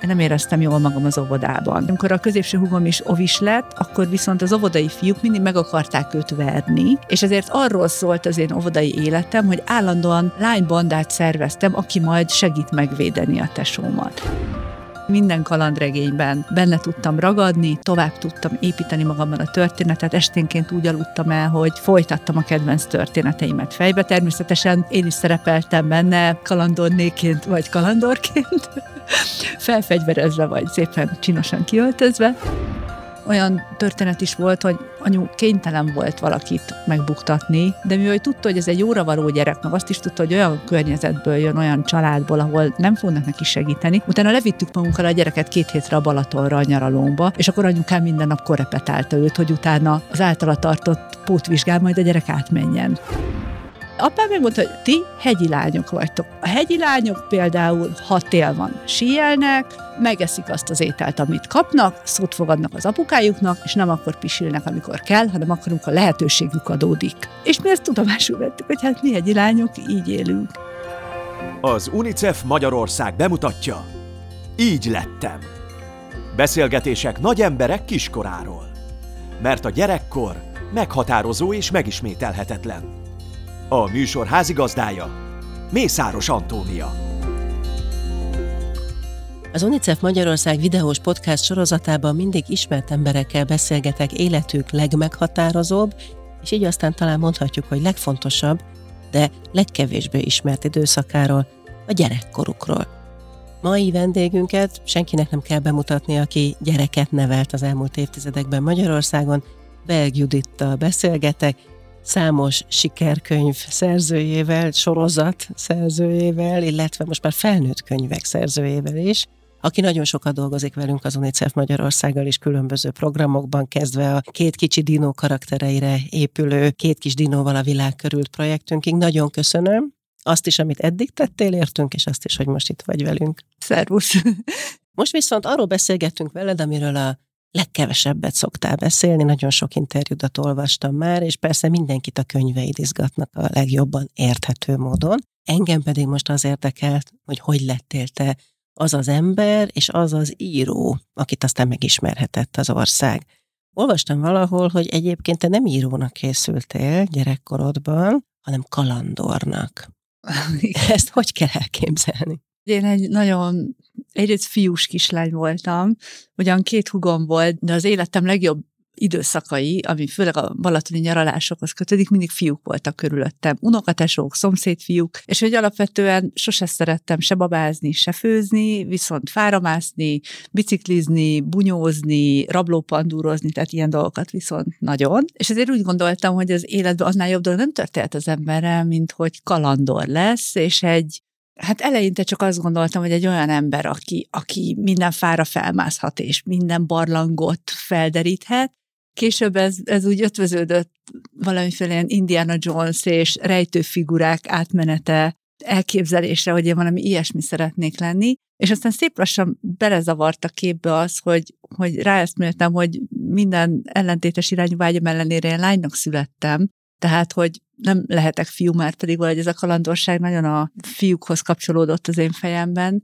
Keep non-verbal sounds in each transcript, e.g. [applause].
Nem éreztem jól magam az óvodában. Amikor a középső hugom is ovis lett, akkor viszont az óvodai fiúk mindig meg akarták őt verni, és ezért arról szólt az én óvodai életem, hogy állandóan lánybandát szerveztem, aki majd segít megvédeni a tesómat minden kalandregényben benne tudtam ragadni, tovább tudtam építeni magamban a történetet, esténként úgy aludtam el, hogy folytattam a kedvenc történeteimet fejbe. Természetesen én is szerepeltem benne kalandornéként vagy kalandorként, felfegyverezve vagy szépen csinosan kiöltözve olyan történet is volt, hogy anyu kénytelen volt valakit megbuktatni, de mivel tudta, hogy ez egy jóra való gyerek, meg azt is tudta, hogy olyan környezetből jön, olyan családból, ahol nem fognak neki segíteni. Utána levittük magunkkal a gyereket két hétre a Balatonra a nyaralónkba, és akkor anyukám minden nap korrepetálta őt, hogy utána az általa tartott pótvizsgál majd a gyerek átmenjen. Apám megmondta, hogy ti hegyi lányok vagytok. A hegyi lányok például, ha tél van, síelnek, megeszik azt az ételt, amit kapnak, szót fogadnak az apukájuknak, és nem akkor pisilnek, amikor kell, hanem akkor, amikor lehetőségük adódik. És mi ezt tudomásul vettük, hogy hát mi hegyi lányok így élünk. Az UNICEF Magyarország bemutatja Így lettem. Beszélgetések nagy emberek kiskoráról. Mert a gyerekkor meghatározó és megismételhetetlen. A műsor házigazdája Mészáros Antónia. Az UNICEF Magyarország videós podcast sorozatában mindig ismert emberekkel beszélgetek életük legmeghatározóbb, és így aztán talán mondhatjuk, hogy legfontosabb, de legkevésbé ismert időszakáról, a gyerekkorukról. Mai vendégünket senkinek nem kell bemutatni, aki gyereket nevelt az elmúlt évtizedekben Magyarországon, Belg Judittal beszélgetek, számos sikerkönyv szerzőjével, sorozat szerzőjével, illetve most már felnőtt könyvek szerzőjével is, aki nagyon sokat dolgozik velünk az UNICEF Magyarországgal is különböző programokban, kezdve a két kicsi dinó karaktereire épülő két kis dinóval a világ körült projektünkig. Nagyon köszönöm azt is, amit eddig tettél értünk, és azt is, hogy most itt vagy velünk. Szervusz! Most viszont arról beszélgettünk veled, amiről a legkevesebbet szoktál beszélni, nagyon sok interjúdat olvastam már, és persze mindenkit a könyveid izgatnak a legjobban érthető módon. Engem pedig most az érdekelt, hogy hogy lettél te az az ember, és az az író, akit aztán megismerhetett az ország. Olvastam valahol, hogy egyébként te nem írónak készültél gyerekkorodban, hanem kalandornak. [laughs] Ezt hogy kell elképzelni? Én egy nagyon, egyrészt fiús kislány voltam, ugyan két hugom volt, de az életem legjobb időszakai, ami főleg a balatoni nyaralásokhoz kötődik, mindig fiúk voltak körülöttem. Unokatesók, szomszédfiúk, és hogy alapvetően sose szerettem se babázni, se főzni, viszont fáramászni, biciklizni, bunyózni, rablópandúrozni, tehát ilyen dolgokat viszont nagyon. És ezért úgy gondoltam, hogy az életben annál jobb dolog nem történt az emberrel, mint hogy kalandor lesz, és egy Hát eleinte csak azt gondoltam, hogy egy olyan ember, aki, aki minden fára felmászhat, és minden barlangot felderíthet. Később ez, ez úgy ötvöződött valamiféle ilyen Indiana Jones és rejtőfigurák átmenete elképzelésre, hogy én valami ilyesmi szeretnék lenni, és aztán szép lassan belezavart a képbe az, hogy, hogy ráeszméltem, hogy minden ellentétes irányú vágyam ellenére én lánynak születtem, tehát, hogy nem lehetek fiú, mert pedig valahogy ez a kalandorság nagyon a fiúkhoz kapcsolódott az én fejemben.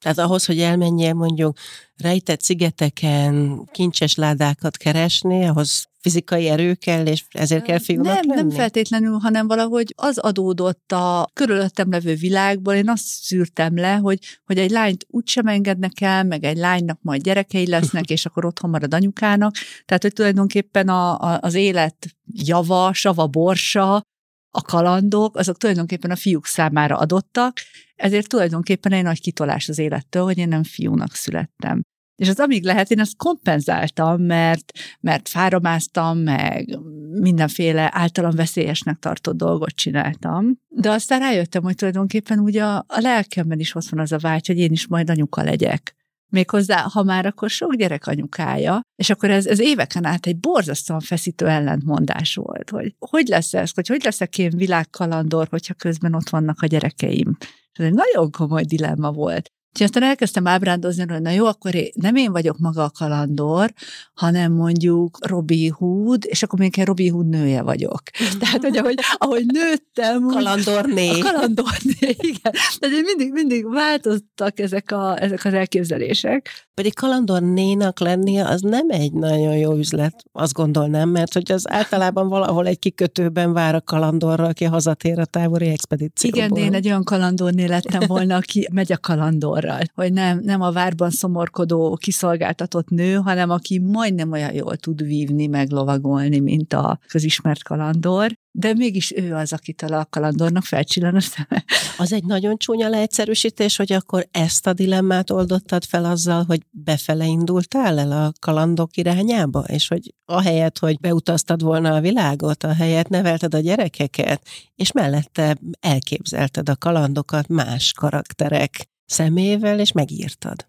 Tehát ahhoz, hogy elmenjél mondjuk rejtett szigeteken kincses ládákat keresni, ahhoz fizikai erő kell, és ezért kell fiúnak nem, lenni? Nem feltétlenül, hanem valahogy az adódott a körülöttem levő világból, én azt szűrtem le, hogy, hogy egy lányt úgysem engednek el, meg egy lánynak majd gyerekei lesznek, [laughs] és akkor otthon marad anyukának. Tehát, hogy tulajdonképpen a, a, az élet java, sava, borsa, a kalandok, azok tulajdonképpen a fiúk számára adottak, ezért tulajdonképpen egy nagy kitolás az élettől, hogy én nem fiúnak születtem. És az amíg lehet, én ezt kompenzáltam, mert, mert fáramáztam, meg mindenféle általam veszélyesnek tartott dolgot csináltam. De aztán rájöttem, hogy tulajdonképpen ugye a, a lelkemben is ott van az a vágy, hogy én is majd anyuka legyek. Méghozzá, ha már akkor sok gyerek anyukája, és akkor ez, ez éveken át egy borzasztóan feszítő ellentmondás volt, hogy hogy lesz ez, hogy hogy leszek én világkalandor, hogyha közben ott vannak a gyerekeim. Ez egy nagyon komoly dilemma volt. És aztán elkezdtem ábrándozni, hogy na jó, akkor én, nem én vagyok maga a kalandor, hanem mondjuk Robi Hood, és akkor még Robi Hood nője vagyok. [laughs] Tehát, hogy ahogy, ahogy nőttem... Kalandorné. A kalandorné, [laughs] igen. Tehát mindig, mindig változtak ezek, a, ezek az elképzelések. Pedig kalandornénak lennie az nem egy nagyon jó üzlet, azt gondolnám, mert hogy az általában valahol egy kikötőben vár a kalandorra, aki hazatér a távoli expedícióból. Igen, én egy olyan kalandorné lettem volna, aki megy a kalandorral, hogy nem, nem a várban szomorkodó, kiszolgáltatott nő, hanem aki majdnem olyan jól tud vívni, meg lovagolni, mint a, az ismert kalandor de mégis ő az, akitől a kalandornak felcsillan a szeme. Az egy nagyon csúnya leegyszerűsítés, hogy akkor ezt a dilemmát oldottad fel azzal, hogy befele indultál el a kalandok irányába, és hogy ahelyett, hogy beutaztad volna a világot, ahelyett nevelted a gyerekeket, és mellette elképzelted a kalandokat más karakterek szemével, és megírtad.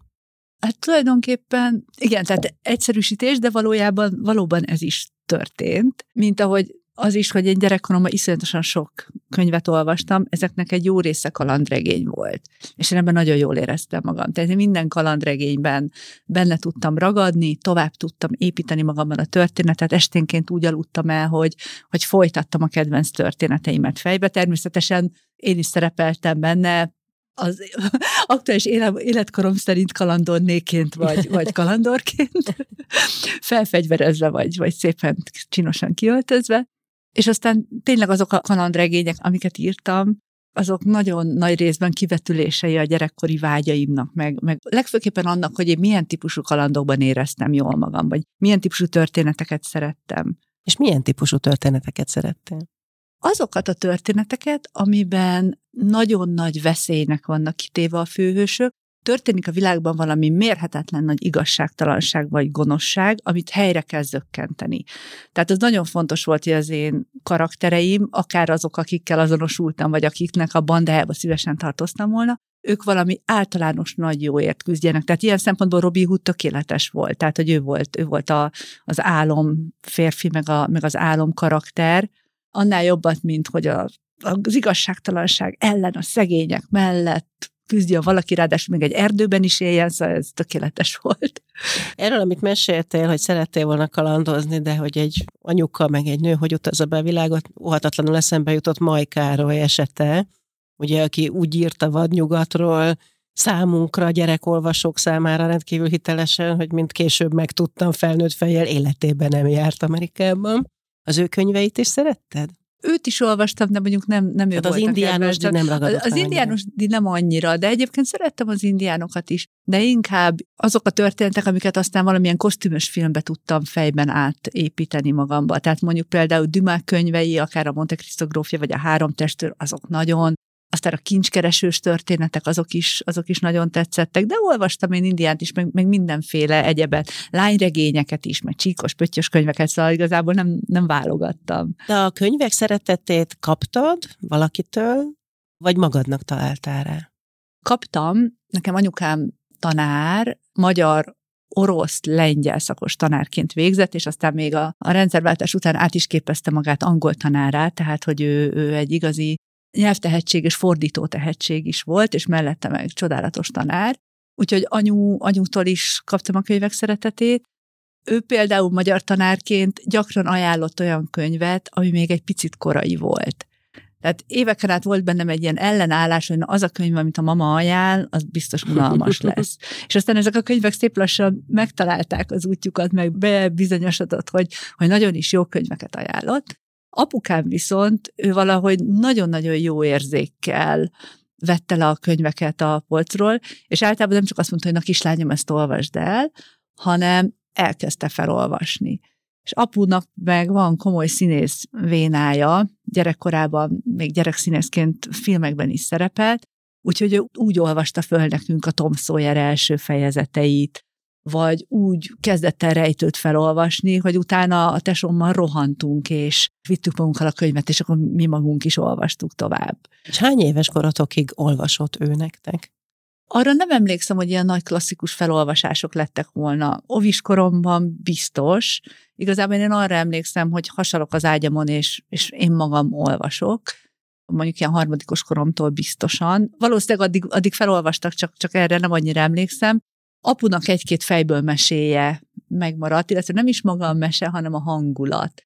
Hát tulajdonképpen, igen, tehát egyszerűsítés, de valójában valóban ez is történt, mint ahogy az is, hogy én gyerekkoromban iszonyatosan sok könyvet olvastam, ezeknek egy jó része kalandregény volt. És én ebben nagyon jól éreztem magam. Tehát én minden kalandregényben benne tudtam ragadni, tovább tudtam építeni magamban a történetet, esténként úgy aludtam el, hogy, hogy folytattam a kedvenc történeteimet fejbe. Természetesen én is szerepeltem benne, az aktuális életkorom szerint kalandornéként vagy, vagy kalandorként, [laughs] felfegyverezve vagy, vagy szépen csinosan kiöltözve. És aztán tényleg azok a kalandregények, amiket írtam, azok nagyon nagy részben kivetülései a gyerekkori vágyaimnak, meg, meg legfőképpen annak, hogy én milyen típusú kalandokban éreztem jól magam, vagy milyen típusú történeteket szerettem. És milyen típusú történeteket szerettél? Azokat a történeteket, amiben nagyon nagy veszélynek vannak kitéve a főhősök, történik a világban valami mérhetetlen nagy igazságtalanság vagy gonoszság, amit helyre kell zökkenteni. Tehát az nagyon fontos volt, hogy az én karaktereim, akár azok, akikkel azonosultam, vagy akiknek a bandájába szívesen tartoztam volna, ők valami általános nagy jóért küzdjenek. Tehát ilyen szempontból Robi Hood tökéletes volt. Tehát, hogy ő volt, ő volt a, az álom férfi, meg, a, meg az álom karakter. Annál jobbat, mint hogy a, az igazságtalanság ellen, a szegények mellett küzdjön valaki, ráadásul még egy erdőben is éljen, szóval ez tökéletes volt. Erről, amit meséltél, hogy szerettél volna kalandozni, de hogy egy anyuka, meg egy nő, hogy utazza be a világot, óhatatlanul eszembe jutott Maj Károly esete, ugye, aki úgy írta vadnyugatról, számunkra, gyerekolvasók számára rendkívül hitelesen, hogy mint később megtudtam felnőtt fejjel, életében nem járt Amerikában. Az ő könyveit is szeretted? őt is olvastam, de mondjuk nem, nem ő Tehát az indiános nem ragadott Az, az indiános nem annyira, de egyébként szerettem az indiánokat is, de inkább azok a történetek, amiket aztán valamilyen kosztümös filmbe tudtam fejben átépíteni magamba. Tehát mondjuk például Dumas könyvei, akár a Monte Cristo grófja, vagy a Három testőr, azok nagyon aztán a kincskeresős történetek, azok is, azok is nagyon tetszettek, de olvastam én Indiánt is, meg, meg mindenféle egyebet, lányregényeket is, meg csíkos, pöttyös könyveket, szóval igazából nem, nem válogattam. De a könyvek szeretetét kaptad valakitől, vagy magadnak találtál rá? Kaptam, nekem anyukám tanár, magyar orosz, lengyel szakos tanárként végzett, és aztán még a, a rendszerváltás után át is képezte magát angol tanárá, tehát hogy ő, ő egy igazi nyelvtehetség és fordító tehetség is volt, és mellette meg csodálatos tanár. Úgyhogy anyu, anyútól is kaptam a könyvek szeretetét. Ő például magyar tanárként gyakran ajánlott olyan könyvet, ami még egy picit korai volt. Tehát éveken át volt bennem egy ilyen ellenállás, hogy na az a könyv, amit a mama ajánl, az biztos unalmas [laughs] lesz. És aztán ezek a könyvek szép lassan megtalálták az útjukat, meg bebizonyosodott, hogy, hogy nagyon is jó könyveket ajánlott. Apukám viszont, ő valahogy nagyon-nagyon jó érzékkel vette le a könyveket a polcról, és általában nem csak azt mondta, hogy na kislányom, ezt olvasd el, hanem elkezdte felolvasni. És apunak meg van komoly színész vénája, gyerekkorában még gyerekszínészként filmekben is szerepelt, úgyhogy ő úgy olvasta föl nekünk a Tom Sawyer első fejezeteit, vagy úgy kezdett el rejtőt felolvasni, hogy utána a tesómmal rohantunk, és vittük magunkkal a könyvet, és akkor mi magunk is olvastuk tovább. És hány éves korotokig olvasott ő nektek? Arra nem emlékszem, hogy ilyen nagy klasszikus felolvasások lettek volna. Ovis koromban biztos. Igazából én arra emlékszem, hogy hasalok az ágyamon, és, és én magam olvasok mondjuk ilyen harmadikos koromtól biztosan. Valószínűleg addig, addig felolvastak, csak, csak erre nem annyira emlékszem. Apunak egy-két fejből meséje megmaradt, illetve nem is maga a mese, hanem a hangulat.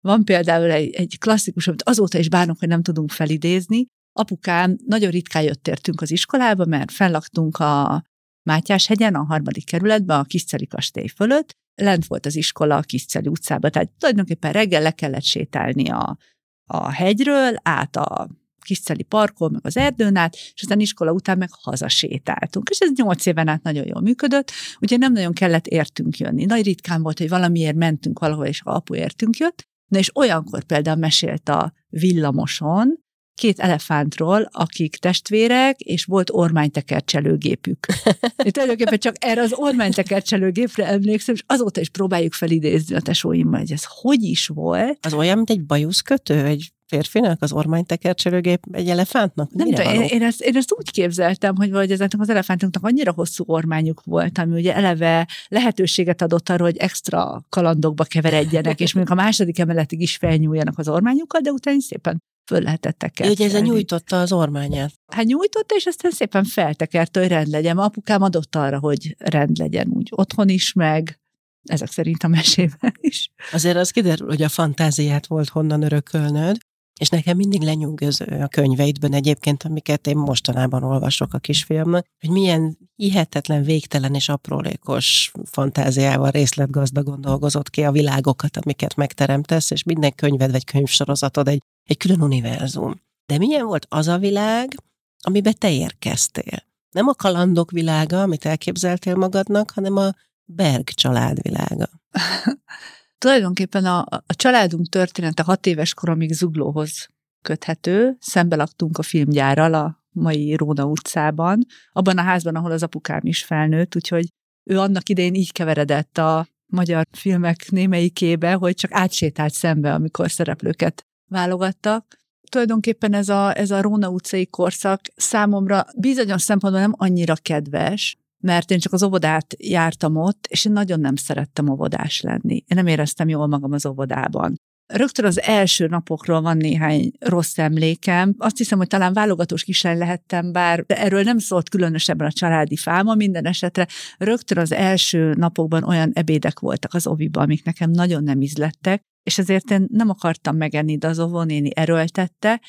Van például egy, egy klasszikus, amit azóta is bánok, hogy nem tudunk felidézni. Apukám, nagyon ritkán jött értünk az iskolába, mert fellaktunk a Mátyás hegyen, a harmadik kerületben, a Kiszceli kastély fölött, lent volt az iskola a Kiszceli utcában, tehát tulajdonképpen reggel le kellett sétálni a, a hegyről, át a Kiszceli parkon, meg az erdőn át, és aztán iskola után meg hazasétáltunk. És ez nyolc éven át nagyon jól működött, úgyhogy nem nagyon kellett értünk jönni. Nagy ritkán volt, hogy valamiért mentünk valahol, és a apu értünk jött, Na és olyankor például mesélt a villamoson, két elefántról, akik testvérek, és volt ormánytekercselőgépük. [laughs] Én tulajdonképpen csak erre az ormánytekercselőgépre emlékszem, és azóta is próbáljuk felidézni a tesóimmal, hogy ez hogy is volt. Az olyan, mint egy bajuszkötő, egy férfinak az ormánytekercselőgép egy elefántnak? Nem tudom, én, én, ezt, én ezt úgy képzeltem, hogy vagy ezeknek az elefántoknak annyira hosszú ormányuk volt, ami ugye eleve lehetőséget adott arra, hogy extra kalandokba keveredjenek, és mondjuk a második emeletig is felnyúljanak az ormányukkal, de utána szépen föl lehetett tekerni. Ugye ez nyújtotta az ormányát? Hát nyújtotta, és aztán szépen feltekerte, hogy rend legyen. Apukám adott arra, hogy rend legyen úgy otthon is, meg ezek szerint a mesében is. Azért az kiderül, hogy a fantáziát volt honnan örökölnöd, és nekem mindig lenyűgöző a könyveidben egyébként, amiket én mostanában olvasok a kisfiamnak, hogy milyen hihetetlen, végtelen és aprólékos fantáziával részletgazdagon dolgozott ki a világokat, amiket megteremtesz, és minden könyved vagy könyvsorozatod egy, egy külön univerzum. De milyen volt az a világ, amiben te érkeztél? Nem a kalandok világa, amit elképzeltél magadnak, hanem a Berg család világa. [laughs] Tulajdonképpen a, a családunk története hat éves koromig zuglóhoz köthető. Szembe laktunk a filmgyárral a mai Róna utcában, abban a házban, ahol az apukám is felnőtt, úgyhogy ő annak idején így keveredett a magyar filmek némelyikébe, hogy csak átsétált szembe, amikor szereplőket válogattak. Tulajdonképpen ez a, ez a Róna utcai korszak számomra bizonyos szempontból nem annyira kedves, mert én csak az óvodát jártam ott, és én nagyon nem szerettem óvodás lenni. Én nem éreztem jól magam az óvodában. Rögtön az első napokról van néhány rossz emlékem. Azt hiszem, hogy talán válogatós kislány lehettem, bár erről nem szólt különösebben a családi fáma, minden esetre rögtön az első napokban olyan ebédek voltak az oviban, amik nekem nagyon nem ízlettek, és ezért én nem akartam megenni, de az óvónéni erőltette,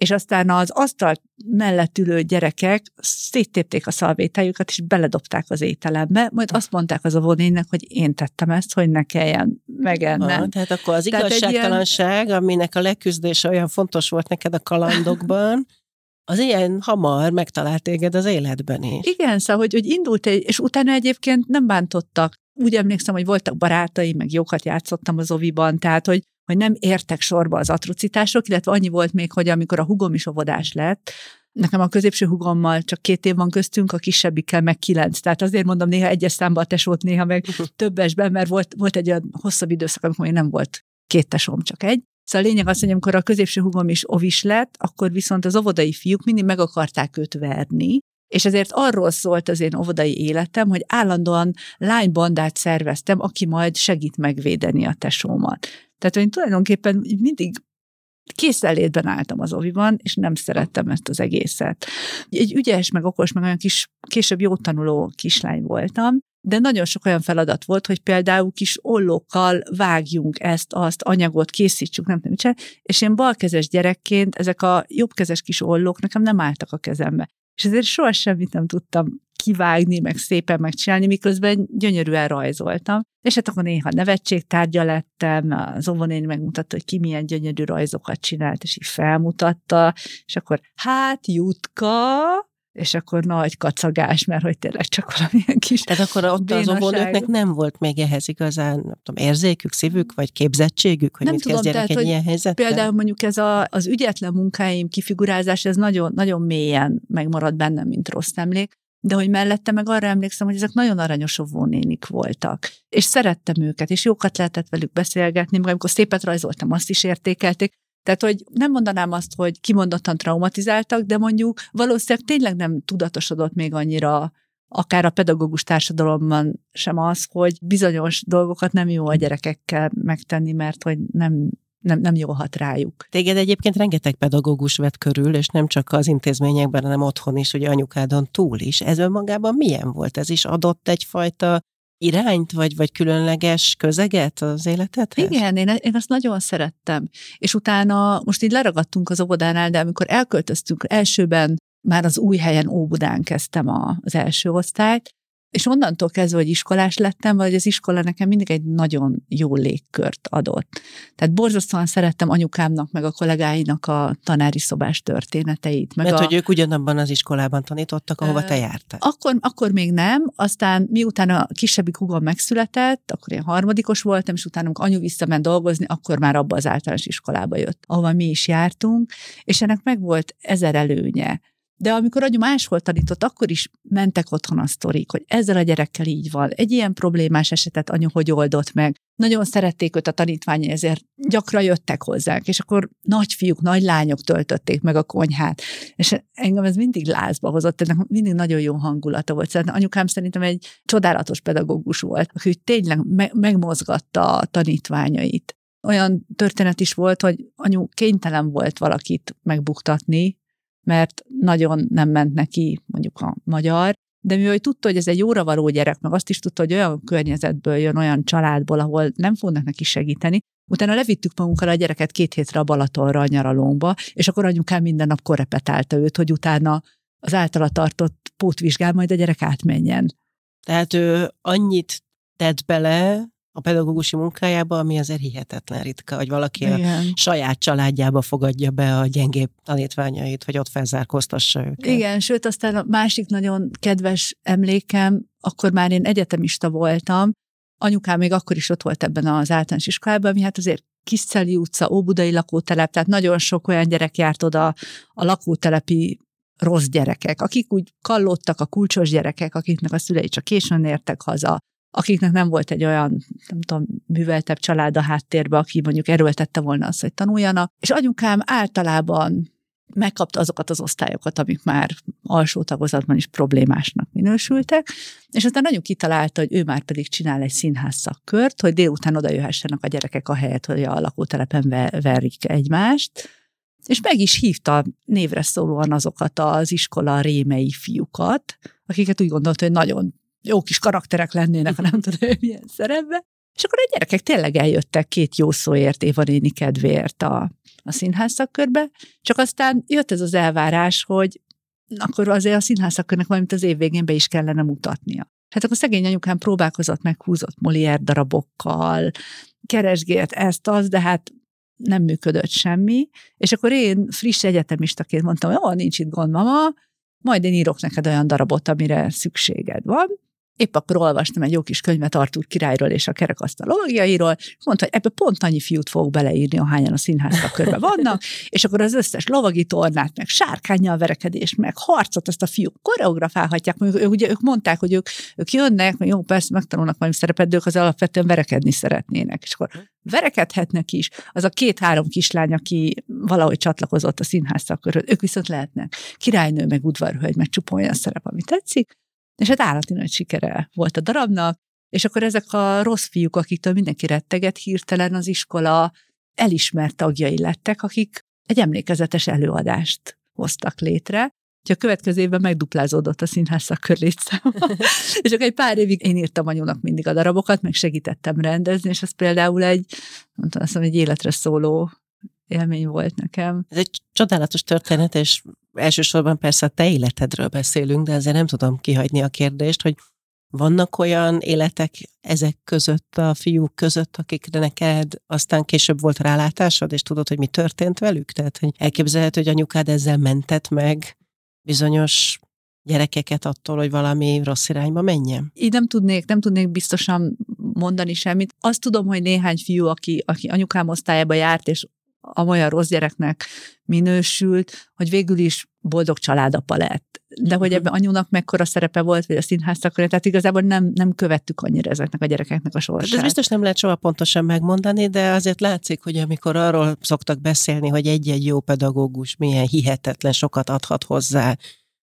és aztán az asztal mellett ülő gyerekek széttépték a szalvétájukat, és beledobták az ételembe, majd azt mondták az óvónének, hogy én tettem ezt, hogy ne kelljen megennem. Ah, tehát akkor az igazságtalanság, ilyen... aminek a leküzdése olyan fontos volt neked a kalandokban, az ilyen hamar megtalált téged az életben is. Igen, szóval, hogy, hogy indult egy, és utána egyébként nem bántottak. Úgy emlékszem, hogy voltak barátaim, meg jókat játszottam az oviban, tehát, hogy hogy nem értek sorba az atrocitások, illetve annyi volt még, hogy amikor a hugom is óvodás lett, Nekem a középső hugommal csak két év van köztünk, a kisebbikkel meg kilenc. Tehát azért mondom, néha egyes számba a tesót, néha meg [laughs] többesben, mert volt, volt egy olyan hosszabb időszak, amikor még nem volt két tesóm, csak egy. Szóval a lényeg az, hogy amikor a középső hugom is ovis lett, akkor viszont az óvodai fiúk mindig meg akarták őt verni, és ezért arról szólt az én óvodai életem, hogy állandóan lánybandát szerveztem, aki majd segít megvédeni a tesómat. Tehát én tulajdonképpen mindig készenlétben álltam az oviban, és nem szerettem ezt az egészet. Egy ügyes, meg okos, meg olyan kis, később jó tanuló kislány voltam, de nagyon sok olyan feladat volt, hogy például kis ollókkal vágjunk ezt, azt, anyagot, készítsük, nem tudom, és én balkezes gyerekként ezek a jobbkezes kis ollók nekem nem álltak a kezembe. És ezért soha semmit nem tudtam kivágni, meg szépen megcsinálni, miközben gyönyörűen rajzoltam. És hát akkor néha nevetségtárgya lettem, az óvonéni megmutatta, hogy ki milyen gyönyörű rajzokat csinált, és így felmutatta, és akkor hát Jutka, és akkor nagy kacagás, mert hogy tényleg csak valamilyen kis Tehát akkor ott az óvónőknek nem volt még ehhez igazán, nem tudom, érzékük, szívük, vagy képzettségük, hogy nem mit tudom, kezdjenek tehát, egy ilyen helyzettel? Például mondjuk ez a, az ügyetlen munkáim kifigurázás, ez nagyon, nagyon mélyen megmaradt bennem, mint rossz emlék, de hogy mellette meg arra emlékszem, hogy ezek nagyon aranyos óvónénik voltak. És szerettem őket, és jókat lehetett velük beszélgetni, meg amikor szépet rajzoltam, azt is értékelték. Tehát, hogy nem mondanám azt, hogy kimondottan traumatizáltak, de mondjuk valószínűleg tényleg nem tudatosodott még annyira akár a pedagógus társadalomban sem az, hogy bizonyos dolgokat nem jó a gyerekekkel megtenni, mert hogy nem nem, nem jól hat rájuk. Téged egyébként rengeteg pedagógus vett körül, és nem csak az intézményekben, hanem otthon is, ugye anyukádon túl is. Ez önmagában milyen volt? Ez is adott egyfajta irányt, vagy, vagy különleges közeget az életedhez? Igen, én, én azt nagyon szerettem. És utána, most így leragadtunk az óvodánál, de amikor elköltöztünk, elsőben már az új helyen Óbudán kezdtem a, az első osztályt, és onnantól kezdve, hogy iskolás lettem, vagy az iskola nekem mindig egy nagyon jó légkört adott. Tehát borzasztóan szerettem anyukámnak, meg a kollégáinak a tanári szobás történeteit. Meg Mert a... hogy ők ugyanabban az iskolában tanítottak, ahova te jártál. Akkor, akkor még nem, aztán miután a kisebbik hugom megszületett, akkor én harmadikos voltam, és utána, amikor anyu visszament dolgozni, akkor már abba az általános iskolába jött, ahova mi is jártunk, és ennek meg volt ezer előnye de amikor anyu máshol tanított, akkor is mentek otthon a sztorik, hogy ezzel a gyerekkel így van. Egy ilyen problémás esetet anyu hogy oldott meg. Nagyon szerették őt a tanítványai, ezért gyakran jöttek hozzánk, és akkor nagy fiúk, nagy lányok töltötték meg a konyhát. És engem ez mindig lázba hozott, ennek mindig nagyon jó hangulata volt. Szerintem anyukám szerintem egy csodálatos pedagógus volt, aki tényleg me- megmozgatta a tanítványait. Olyan történet is volt, hogy anyu kénytelen volt valakit megbuktatni, mert nagyon nem ment neki mondjuk a magyar, de mivel tudta, hogy ez egy jóra való gyerek, meg azt is tudta, hogy olyan környezetből jön, olyan családból, ahol nem fognak neki segíteni, Utána levittük magunkkal a gyereket két hétre a Balatonra a nyaralónkba, és akkor anyukám minden nap korepetálta őt, hogy utána az általa tartott pótvizsgál majd a gyerek átmenjen. Tehát ő annyit tett bele a pedagógusi munkájába, ami azért hihetetlen ritka, hogy valaki Igen. a saját családjába fogadja be a gyengébb tanítványait, hogy ott felzárkóztassa őket. Igen, sőt, aztán a másik nagyon kedves emlékem, akkor már én egyetemista voltam, anyukám még akkor is ott volt ebben az általános iskolában, ami hát azért Kiszeli utca, Óbudai lakótelep, tehát nagyon sok olyan gyerek járt oda a lakótelepi rossz gyerekek, akik úgy kallottak, a kulcsos gyerekek, akiknek a szülei csak későn értek haza, akiknek nem volt egy olyan, nem tudom, műveltebb család a háttérbe, aki mondjuk erőltette volna azt, hogy tanuljanak. És anyukám általában megkapta azokat az osztályokat, amik már alsó tagozatban is problémásnak minősültek, és aztán nagyon kitalálta, hogy ő már pedig csinál egy színház szakkört, hogy délután oda jöhessenek a gyerekek a helyet, hogy a lakótelepen verik egymást, és meg is hívta névre szólóan azokat az iskola rémei fiúkat, akiket úgy gondolta, hogy nagyon jó kis karakterek lennének, nem tudom, milyen szerepbe. És akkor a gyerekek tényleg eljöttek két jó szóért, Éva néni kedvéért a, a színház szakkörbe, csak aztán jött ez az elvárás, hogy akkor azért a színház szakkörnek valamit az év végén be is kellene mutatnia. Hát akkor szegény anyukám próbálkozott meg húzott Molière darabokkal, keresgélt ezt, az, de hát nem működött semmi, és akkor én friss egyetemistaként mondtam, hogy ó, nincs itt gond, mama, majd én írok neked olyan darabot, amire szükséged van, Épp akkor olvastam egy jó kis könyvet Artur királyról és a kerekasztal lovagjairól, mondta, hogy ebbe pont annyi fiút fogok beleírni, ahányan a színháztak körbe vannak, és akkor az összes lovagi tornát, meg sárkányjal verekedés, meg harcot ezt a fiúk koreografálhatják. Mondjuk, ugye ők mondták, hogy ők, ők jönnek, meg jó, persze megtanulnak valami szerepet, de ők az alapvetően verekedni szeretnének. És akkor verekedhetnek is. Az a két-három kislány, aki valahogy csatlakozott a színház körül, ők viszont lehetnek királynő, meg udvarhölgy, meg csupa olyan szerep, ami tetszik, és hát állati nagy sikere volt a darabnak, és akkor ezek a rossz fiúk, akiktől mindenki retteget, hirtelen az iskola elismert tagjai lettek, akik egy emlékezetes előadást hoztak létre, Úgyhogy a következő évben megduplázódott a színház szakkör létszáma. [laughs] és akkor egy pár évig én írtam anyónak mindig a darabokat, meg segítettem rendezni, és ez például egy, mondtam, azt mondom, egy életre szóló élmény volt nekem. Ez egy csodálatos történet, és elsősorban persze a te életedről beszélünk, de ezzel nem tudom kihagyni a kérdést, hogy vannak olyan életek ezek között, a fiúk között, akikre neked aztán később volt rálátásod, és tudod, hogy mi történt velük? Tehát, hogy elképzelhető, hogy anyukád ezzel mentett meg bizonyos gyerekeket attól, hogy valami rossz irányba menjen? Így nem tudnék, nem tudnék biztosan mondani semmit. Azt tudom, hogy néhány fiú, aki, aki anyukám osztályába járt, és olyan rossz gyereknek minősült, hogy végül is boldog családapa lett. De hogy mhm. ebben anyunak mekkora szerepe volt, vagy a színház szaköré, tehát igazából nem, nem követtük annyira ezeknek a gyerekeknek a sorsát. Ez biztos nem lehet soha pontosan megmondani, de azért látszik, hogy amikor arról szoktak beszélni, hogy egy-egy jó pedagógus milyen hihetetlen sokat adhat hozzá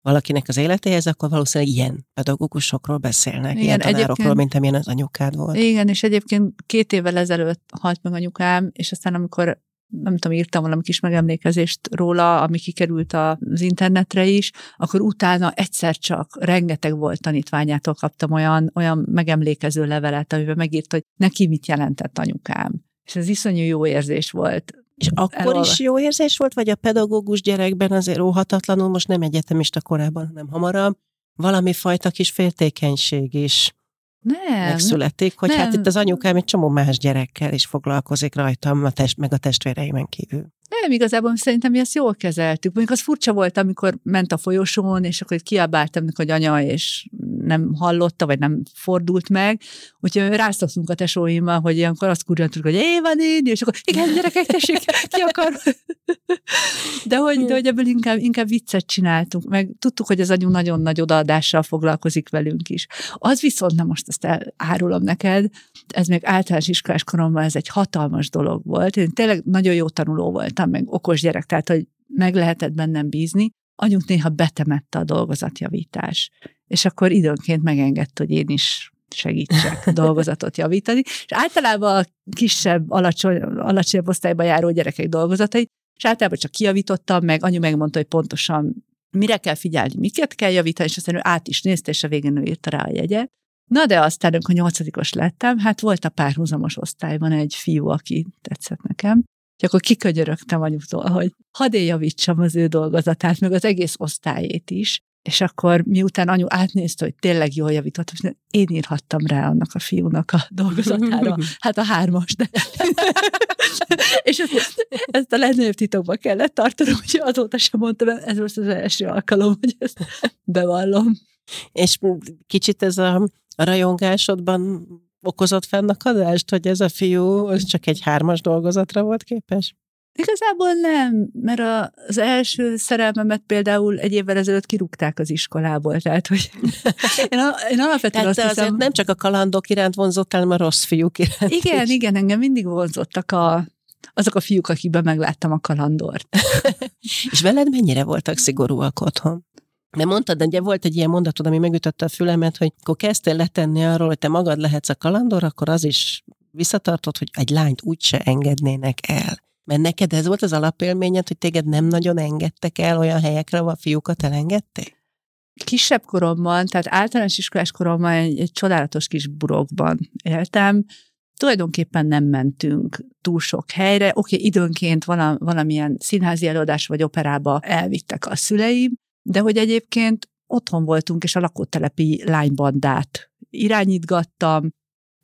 valakinek az életéhez, akkor valószínűleg ilyen pedagógusokról beszélnek, igen, ilyen tanárokról, mint amilyen az anyukád volt. Igen, és egyébként két évvel ezelőtt halt meg anyukám, és aztán amikor nem tudom, írtam valami kis megemlékezést róla, ami kikerült az internetre is, akkor utána egyszer csak rengeteg volt tanítványától kaptam olyan, olyan megemlékező levelet, amiben megírt, hogy neki mit jelentett anyukám. És ez iszonyú jó érzés volt. És akkor Elolva. is jó érzés volt, vagy a pedagógus gyerekben azért óhatatlanul, most nem egyetemista korában, hanem hamarabb, valami fajta kis féltékenység is nem. megszületik, hogy hát nem. hát itt az anyukám egy csomó más gyerekkel is foglalkozik rajtam, a test, meg a testvéreimen kívül. Nem, igazából szerintem mi ezt jól kezeltük. Mondjuk az furcsa volt, amikor ment a folyosón, és akkor kiabáltam neki, hogy anya, és nem hallotta, vagy nem fordult meg. Úgyhogy rászoktunk a tesóimmal, hogy ilyenkor azt kurjantunk, hogy Éva néni, és akkor igen, gyerekek, tessék, ki akar. De hogy, de hogy ebből inkább, inkább viccet csináltunk, meg tudtuk, hogy az anyu nagyon nagy odaadással foglalkozik velünk is. Az viszont, nem most ezt elárulom neked, ez még általános iskolás koromban ez egy hatalmas dolog volt. Én tényleg nagyon jó tanuló voltam, meg okos gyerek, tehát hogy meg lehetett bennem bízni. Anyunk néha betemette a dolgozatjavítás és akkor időnként megengedte, hogy én is segítsek [laughs] dolgozatot javítani. És általában a kisebb, alacsony, alacsonyabb osztályba járó gyerekek dolgozatai, és általában csak kijavítottam, meg anyu megmondta, hogy pontosan mire kell figyelni, miket kell javítani, és aztán ő át is nézte, és a végén ő írta rá a jegyet. Na de aztán, amikor nyolcadikos lettem, hát volt a párhuzamos osztályban egy fiú, aki tetszett nekem, és akkor kikönyörögtem anyuktól, hogy hadd én javítsam az ő dolgozatát, meg az egész osztályét is, és akkor miután anyu átnézte, hogy tényleg jól javított, én írhattam rá annak a fiúnak a dolgozatára, [laughs] hát a hármas, de... [laughs] és ezt, ezt a legnagyobb titokba kellett tartanom, hogy azóta sem mondtam, ez most az első alkalom, hogy ezt bevallom. És kicsit ez a, a rajongásodban okozott fennakadást, hogy ez a fiú az csak egy hármas dolgozatra volt képes? Igazából nem, mert az első szerelmemet például egy évvel ezelőtt kirúgták az iskolából, tehát hogy [laughs] én, a, én alapvetően tehát azt hiszem... nem csak a kalandok iránt vonzottál, hanem a rossz fiúk iránt Igen, is. igen, engem mindig vonzottak a, azok a fiúk, akikben megláttam a kalandort. [laughs] És veled mennyire voltak szigorúak otthon? Mert mondtad, ugye volt egy ilyen mondatod, ami megütötte a fülemet, hogy akkor kezdtél letenni arról, hogy te magad lehetsz a kalandor, akkor az is visszatartott, hogy egy lányt úgyse engednének el. Mert neked ez volt az alapélményed, hogy téged nem nagyon engedtek el olyan helyekre, ahol a fiúkat elengedték? Kisebb koromban, tehát általános iskolás koromban egy, egy csodálatos kis burokban éltem, tulajdonképpen nem mentünk túl sok helyre. Oké, okay, időnként vala, valamilyen színházi előadás vagy operába elvittek a szüleim, de hogy egyébként otthon voltunk, és a lakótelepi lánybandát irányítgattam,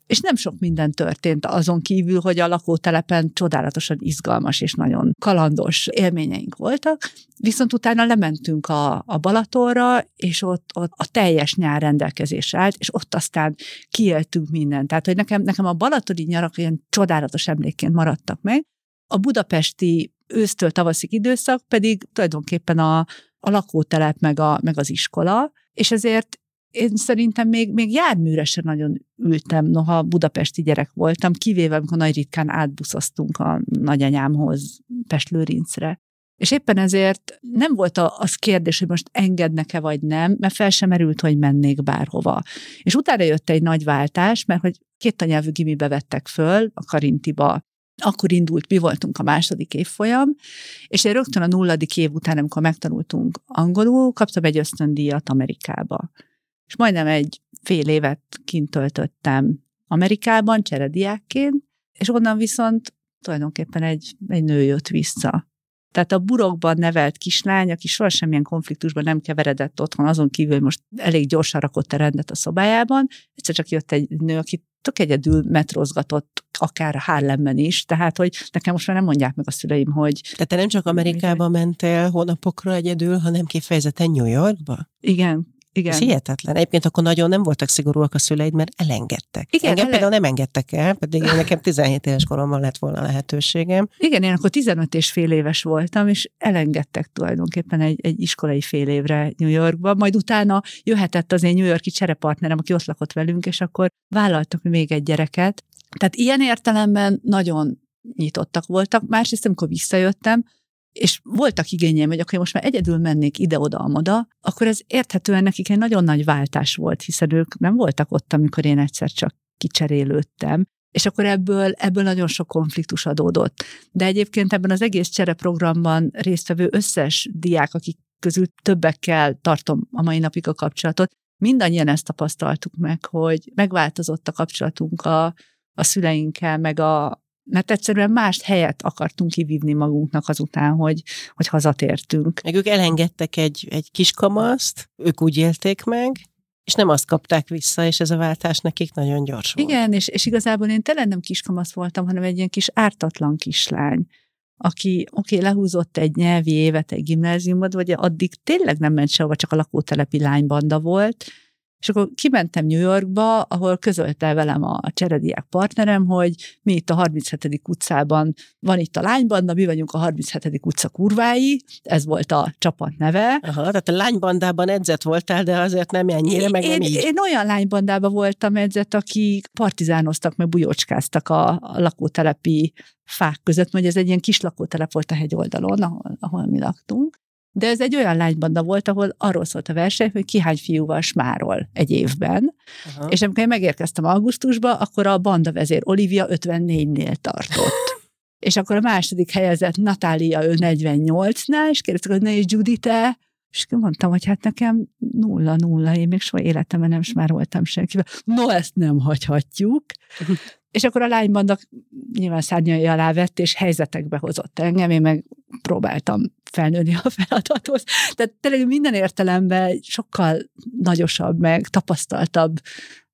és nem sok minden történt azon kívül, hogy a lakótelepen csodálatosan izgalmas és nagyon kalandos élményeink voltak, viszont utána lementünk a, a Balatonra, és ott, ott a teljes nyár rendelkezésre állt, és ott aztán kiéltünk mindent. Tehát, hogy nekem, nekem a balatoni nyarak ilyen csodálatos emlékként maradtak meg. A budapesti ősztől tavaszig időszak pedig tulajdonképpen a, a lakótelep meg, a, meg az iskola, és ezért én szerintem még, még járműre sem nagyon ültem, noha budapesti gyerek voltam, kivéve amikor nagy ritkán átbuszoztunk a nagyanyámhoz Pestlőrincre. És éppen ezért nem volt az kérdés, hogy most engednek-e vagy nem, mert fel sem merült, hogy mennék bárhova. És utána jött egy nagy váltás, mert hogy két anyelvű gimibe vettek föl, a Karintiba akkor indult, mi voltunk a második évfolyam, és én rögtön a nulladik év után, amikor megtanultunk angolul, kaptam egy ösztöndíjat Amerikába és majdnem egy fél évet kint töltöttem Amerikában cserediákként, és onnan viszont tulajdonképpen egy, egy nő jött vissza. Tehát a burokban nevelt kislány, aki soha semmilyen konfliktusban nem keveredett otthon, azon kívül, hogy most elég gyorsan rakott a rendet a szobájában, egyszer csak jött egy nő, aki tök egyedül metrozgatott, akár a Harlemben is, tehát, hogy nekem most már nem mondják meg a szüleim, hogy... Tehát te nem csak Amerikába mentél hónapokra egyedül, hanem kifejezetten New Yorkba? Igen, igen. Ez hihetetlen. Egyébként akkor nagyon nem voltak szigorúak a szüleid, mert elengedtek. Igen, Engem ele... például nem engedtek el, pedig [laughs] nekem 17 éves koromban lett volna lehetőségem. Igen, én akkor 15 és fél éves voltam, és elengedtek tulajdonképpen egy, egy iskolai fél évre New Yorkba. Majd utána jöhetett az én New Yorki cserepartnerem, aki ott lakott velünk, és akkor vállaltak még egy gyereket. Tehát ilyen értelemben nagyon nyitottak voltak. Másrészt, amikor visszajöttem, és voltak igényeim, hogy akkor most már egyedül mennék ide-oda-amoda, akkor ez érthetően nekik egy nagyon nagy váltás volt, hiszen ők nem voltak ott, amikor én egyszer csak kicserélődtem. És akkor ebből, ebből nagyon sok konfliktus adódott. De egyébként ebben az egész csereprogramban résztvevő összes diák, akik közül többekkel tartom a mai napig a kapcsolatot, mindannyian ezt tapasztaltuk meg, hogy megváltozott a kapcsolatunk a, a szüleinkkel, meg a, mert egyszerűen más helyet akartunk kivívni magunknak azután, hogy, hogy hazatértünk. Meg ők elengedtek egy, egy kiskamaszt, ők úgy élték meg, és nem azt kapták vissza, és ez a váltás nekik nagyon gyors volt. Igen, és, és igazából én tényleg nem kiskamasz voltam, hanem egy ilyen kis ártatlan kislány, aki oké, okay, lehúzott egy nyelvi évet egy gimnáziumot, vagy addig tényleg nem ment sehova, csak a lakótelepi lánybanda volt, és akkor kimentem New Yorkba, ahol közölte velem a cserediák partnerem, hogy mi itt a 37. utcában van itt a lánybanda, mi vagyunk a 37. utca kurvái, ez volt a csapat neve. Aha, tehát a lánybandában edzett voltál, de azért nem ennyire, meg én, nem így. Én olyan lánybandában voltam edzett, akik partizánoztak, meg bujócskáztak a, a lakótelepi fák között, mert ez egy ilyen kis lakótelep volt a hegyoldalon, ahol, ahol mi laktunk. De ez egy olyan lánybanda volt, ahol arról szólt a verseny, hogy ki hány fiúval smárol egy évben. Aha. És amikor én megérkeztem augusztusba, akkor a banda vezér Olivia 54-nél tartott. [laughs] és akkor a második helyezett Natália, ő 48-nál, és kérdeztek, hogy ne és Judy, te? És mondtam, hogy hát nekem nulla, nulla, én még soha életemben nem smároltam senkivel. No, ezt nem hagyhatjuk. [laughs] És akkor a lánybandak nyilván szárnyai alá vett, és helyzetekbe hozott engem, én meg próbáltam felnőni a feladathoz. Tehát tényleg minden értelemben sokkal nagyosabb, meg tapasztaltabb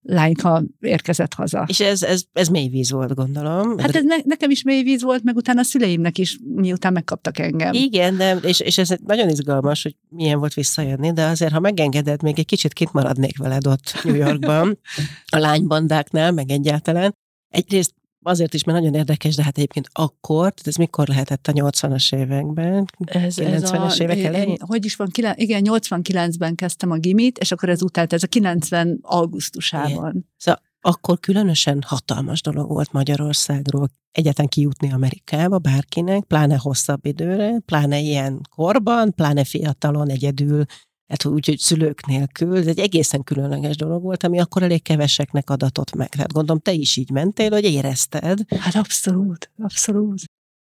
lányka érkezett haza. És ez, ez, ez mély víz volt, gondolom. Hát ez ne, nekem is mély víz volt, meg utána a szüleimnek is, miután megkaptak engem. Igen, de, és, és ez nagyon izgalmas, hogy milyen volt visszajönni, de azért, ha megengeded, még egy kicsit kint maradnék veled ott New Yorkban, a lánybandáknál, meg egyáltalán. Egyrészt azért is, mert nagyon érdekes, de hát egyébként akkor, tehát ez mikor lehetett a 80-as években? Ez, 90-es évek elején? Hogy is van, igen, 89-ben kezdtem a gimit, és akkor ez utált, ez a 90 augusztusában. Igen. Szóval akkor különösen hatalmas dolog volt Magyarországról egyetlen kijutni Amerikába bárkinek, pláne hosszabb időre, pláne ilyen korban, pláne fiatalon, egyedül, hát úgy, hogy szülők nélkül, ez egy egészen különleges dolog volt, ami akkor elég keveseknek adatott meg. Tehát gondolom, te is így mentél, hogy érezted. Hát abszolút, abszolút.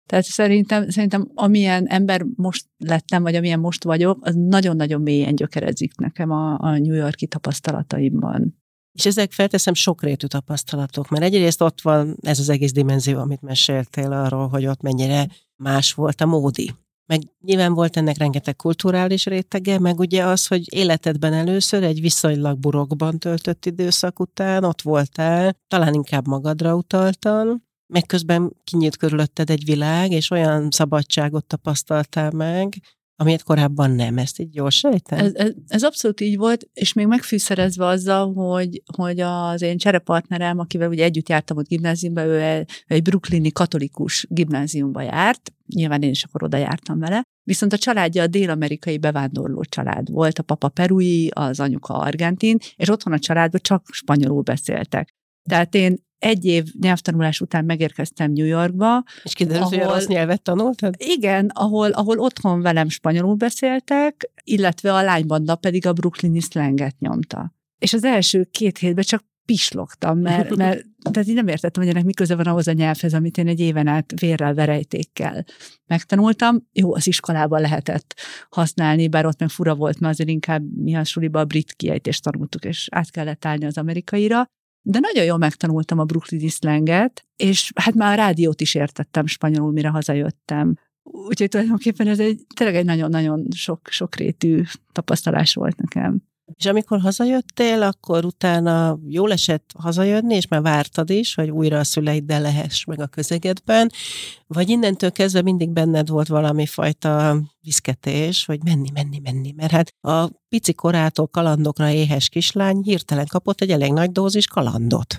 Tehát szerintem, szerintem amilyen ember most lettem, vagy amilyen most vagyok, az nagyon-nagyon mélyen gyökerezik nekem a, a New Yorki tapasztalataimban. És ezek felteszem sokrétű tapasztalatok, mert egyrészt ott van ez az egész dimenzió, amit meséltél arról, hogy ott mennyire más volt a módi meg nyilván volt ennek rengeteg kulturális rétege, meg ugye az, hogy életedben először egy viszonylag burokban töltött időszak után ott voltál, talán inkább magadra utaltan, meg közben kinyílt körülötted egy világ, és olyan szabadságot tapasztaltál meg, amilyet korábban nem. Ezt így jól sejtem? Ez, ez, ez abszolút így volt, és még megfűszerezve azzal, hogy, hogy az én cserepartnerem, akivel ugye együtt jártam ott gimnáziumba, ő egy, brooklyni katolikus gimnáziumba járt, nyilván én is akkor oda jártam vele, viszont a családja a dél-amerikai bevándorló család volt, a papa perui, az anyuka argentin, és otthon a családban csak spanyolul beszéltek. Tehát én egy év nyelvtanulás után megérkeztem New Yorkba. És kiderült, hogy rossz nyelvet tanultad? Igen, ahol, ahol otthon velem spanyolul beszéltek, illetve a lánybanda pedig a brooklyni slanget nyomta. És az első két hétben csak pislogtam, mert, [laughs] mert tehát így nem értettem, hogy ennek mi köze van ahhoz a nyelvhez, amit én egy éven át vérrel, verejtékkel megtanultam. Jó, az iskolában lehetett használni, bár ott meg fura volt, mert azért inkább mi a suliba a brit kiejtést tanultuk, és át kellett állni az amerikaira de nagyon jól megtanultam a brooklyni slanget, és hát már a rádiót is értettem spanyolul, mire hazajöttem. Úgyhogy tulajdonképpen ez egy tényleg egy nagyon-nagyon sok, sokrétű tapasztalás volt nekem. És amikor hazajöttél, akkor utána jól esett hazajönni, és már vártad is, hogy újra a szüleiddel lehess meg a közegedben, vagy innentől kezdve mindig benned volt valami fajta viszketés, hogy menni, menni, menni, mert hát a pici korától kalandokra éhes kislány hirtelen kapott egy elég nagy dózis kalandot.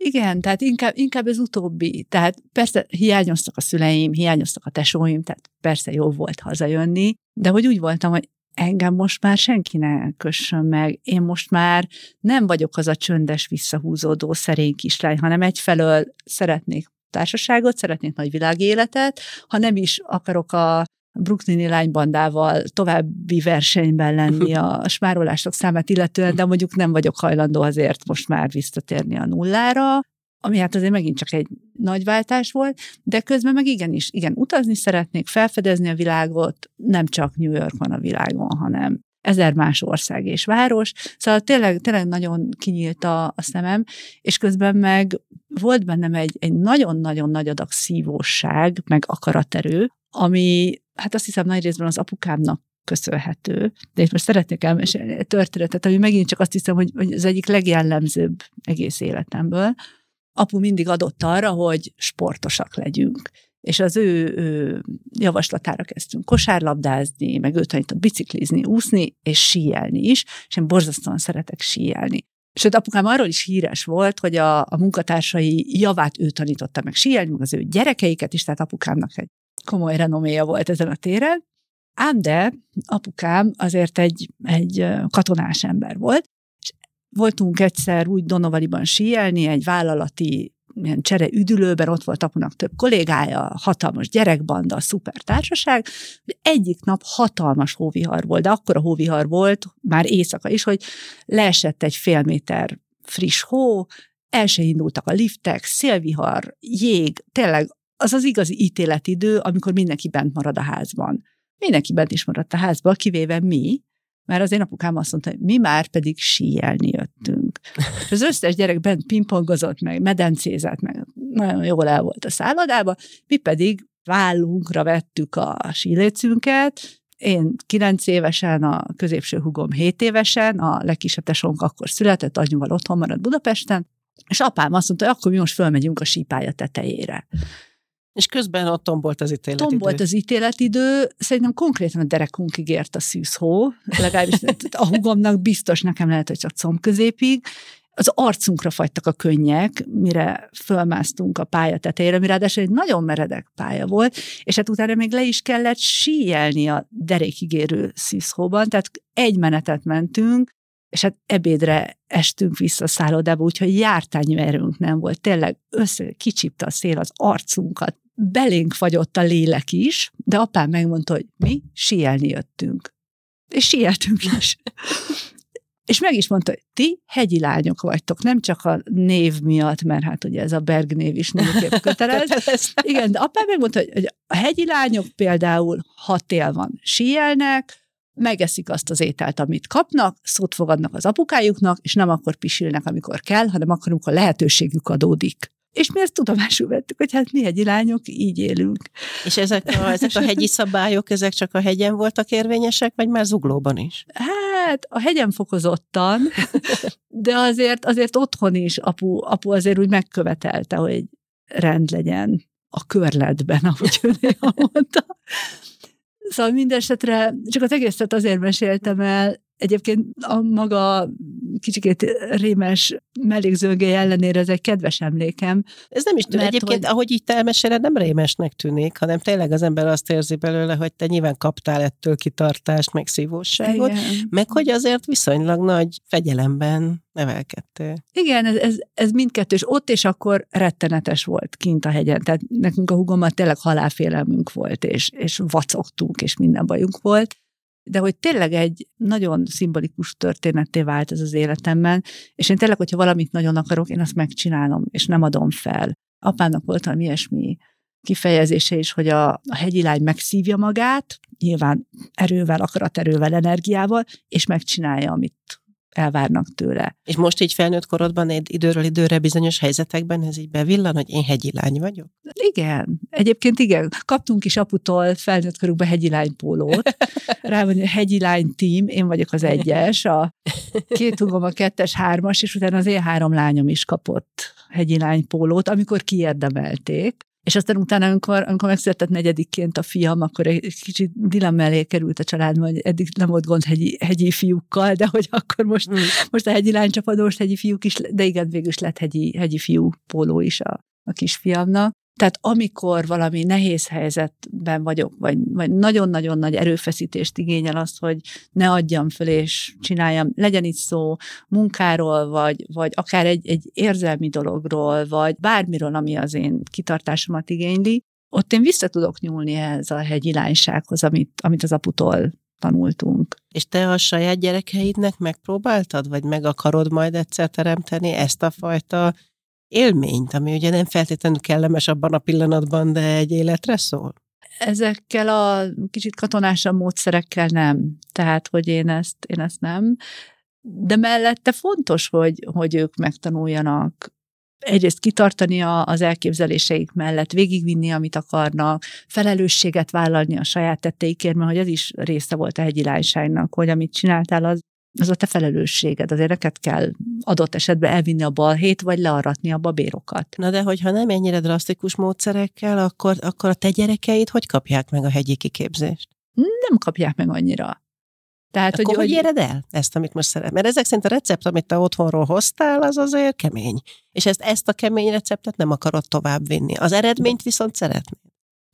Igen, tehát inkább, inkább ez utóbbi. Tehát persze hiányoztak a szüleim, hiányoztak a tesóim, tehát persze jó volt hazajönni, de hogy úgy voltam, hogy engem most már senki ne kössön meg. Én most már nem vagyok az a csöndes, visszahúzódó szerény kislány, hanem egyfelől szeretnék társaságot, szeretnék nagy világéletet, ha nem is akarok a Brooklyni lánybandával további versenyben lenni a [laughs] smárolások számát illetően, de mondjuk nem vagyok hajlandó azért most már visszatérni a nullára, ami hát azért megint csak egy nagy váltás volt, de közben meg igenis, igen, utazni szeretnék, felfedezni a világot, nem csak New York van a világon, hanem ezer más ország és város, szóval tényleg, tényleg nagyon kinyílt a, a szemem, és közben meg volt bennem egy, egy nagyon-nagyon nagy adag szívóság, meg akaraterő, ami hát azt hiszem nagy részben az apukámnak köszönhető. De itt most szeretnék elmesélni egy történetet, ami megint csak azt hiszem, hogy, hogy az egyik legjellemzőbb egész életemből. Apu mindig adott arra, hogy sportosak legyünk és az ő, ő javaslatára kezdtünk kosárlabdázni, meg ő tanított biciklizni, úszni, és síelni is, és én borzasztóan szeretek síelni. Sőt, apukám arról is híres volt, hogy a, a munkatársai javát ő tanította meg síelni, meg az ő gyerekeiket is, tehát apukámnak egy komoly renoméja volt ezen a téren. Ám de apukám azért egy, egy katonás ember volt, voltunk egyszer úgy Donovaliban síelni, egy vállalati ilyen csere üdülőben, ott volt apunak több kollégája, hatalmas gyerekbanda, szuper társaság. Egyik nap hatalmas hóvihar volt, de akkor a hóvihar volt, már éjszaka is, hogy leesett egy fél méter friss hó, el se indultak a liftek, szélvihar, jég, tényleg az az igazi ítéletidő, amikor mindenki bent marad a házban. Mindenki bent is maradt a házban, kivéve mi, mert az én apukám azt mondta, hogy mi már pedig síelni jöttünk. És az összes gyerek bent pingpongozott meg, medencézett meg, nagyon jól el volt a szállodába, mi pedig vállunkra vettük a sílécünket, én kilenc évesen, a középső hugom 7 évesen, a legkisebb tesónk akkor született, anyuval otthon maradt Budapesten, és apám azt mondta, hogy akkor mi most fölmegyünk a sípálya tetejére. És közben ott tombolt az ítéletidő. Tombolt az ítéletidő, szerintem konkrétan a derekunkig ért a szűzhó, legalábbis a hugomnak biztos nekem lehet, hogy csak comb középig, az arcunkra fagytak a könnyek, mire fölmásztunk a pálya tetejére, mire ráadásul egy nagyon meredek pálya volt, és hát utána még le is kellett síelni a derékig érő szűzhóban, tehát egy menetet mentünk, és hát ebédre estünk vissza a szállodába, úgyhogy jártányú erőnk nem volt. Tényleg össze kicsipte a szél az arcunkat, belénk fagyott a lélek is, de apám megmondta, hogy mi síelni jöttünk. És sieltünk is. [laughs] és meg is mondta, hogy ti hegyi lányok vagytok, nem csak a név miatt, mert hát ugye ez a Berg név is névképp [laughs] kötelez. Igen, de apám megmondta, hogy a hegyi lányok például, ha tél van, síelnek, megeszik azt az ételt, amit kapnak, szót fogadnak az apukájuknak, és nem akkor pisilnek, amikor kell, hanem akkor, amikor lehetőségük adódik. És mi ezt tudomásul vettük, hogy hát mi hegyi lányok így élünk. És ezek a, ezek a hegyi szabályok, ezek csak a hegyen voltak érvényesek, vagy már zuglóban is? Hát a hegyen fokozottan, de azért, azért otthon is apu, apu azért úgy megkövetelte, hogy rend legyen a körletben, ahogy ő mondta. Szóval mindesetre csak az egészet azért meséltem el, Egyébként a maga kicsikét rémes mellékzőgé ellenére ez egy kedves emlékem. Ez nem is tűnik. Egyébként, hogy... ahogy így te elmeséled, nem rémesnek tűnik, hanem tényleg az ember azt érzi belőle, hogy te nyilván kaptál ettől kitartást, meg szívóságot, Igen. meg hogy azért viszonylag nagy fegyelemben nevelkedtél. Igen, ez, ez, ez mindkettő, és ott és akkor rettenetes volt kint a hegyen. Tehát nekünk a hugommal tényleg halálfélelmünk volt, és, és vacogtunk, és minden bajunk volt de hogy tényleg egy nagyon szimbolikus történetté vált ez az életemben, és én tényleg, hogyha valamit nagyon akarok, én azt megcsinálom, és nem adom fel. Apának volt valami ilyesmi kifejezése is, hogy a, a hegyi lány megszívja magát, nyilván erővel, akaraterővel, energiával, és megcsinálja, amit elvárnak tőle. És most így felnőtt korodban egy időről időre bizonyos helyzetekben ez így bevillan, hogy én hegyi lány vagyok? Igen. Egyébként igen. Kaptunk is aputól felnőtt korunkban hegyi lány pólót. [laughs] Rá van, hogy hegyi lány team, én vagyok az egyes, a két húgom a kettes, hármas, és utána az én három lányom is kapott hegyi lány pólót, amikor kiérdemelték. És aztán utána, amikor, amikor megszületett negyedikként a fiam, akkor egy kicsit dilemma elé került a családban, hogy eddig nem volt gond hegyi, hegyi fiúkkal, de hogy akkor most, mm. most a hegyi lánycsapadós hegyi fiúk is, de igen, végül is lett hegyi, hegyi fiú póló is a, a kisfiamnak. Tehát amikor valami nehéz helyzetben vagyok, vagy, vagy nagyon-nagyon nagy erőfeszítést igényel az, hogy ne adjam föl és csináljam, legyen itt szó munkáról, vagy, vagy akár egy, egy érzelmi dologról, vagy bármiről, ami az én kitartásomat igényli, ott én vissza tudok nyúlni ehhez a hegyi lánysághoz, amit, amit az aputól tanultunk. És te a saját gyerekeidnek megpróbáltad, vagy meg akarod majd egyszer teremteni ezt a fajta élményt, ami ugye nem feltétlenül kellemes abban a pillanatban, de egy életre szól? Ezekkel a kicsit katonásabb módszerekkel nem. Tehát, hogy én ezt, én ezt nem. De mellette fontos, hogy, hogy ők megtanuljanak egyrészt kitartani a, az elképzeléseik mellett, végigvinni, amit akarnak, felelősséget vállalni a saját tetteikért, mert hogy ez is része volt a hegyi lányságnak, hogy amit csináltál, az, az a te felelősséged. Azért neked kell adott esetben elvinni a balhét, vagy learatni a babérokat. Na de hogyha nem ennyire drasztikus módszerekkel, akkor, akkor a te gyerekeid hogy kapják meg a hegyi kiképzést? Nem kapják meg annyira. Tehát, Akkor hogy, hogy éred el ezt, amit most szeret? Mert ezek szerint a recept, amit te otthonról hoztál, az azért kemény. És ezt, ezt a kemény receptet nem akarod továbbvinni. Az eredményt viszont szeretnéd.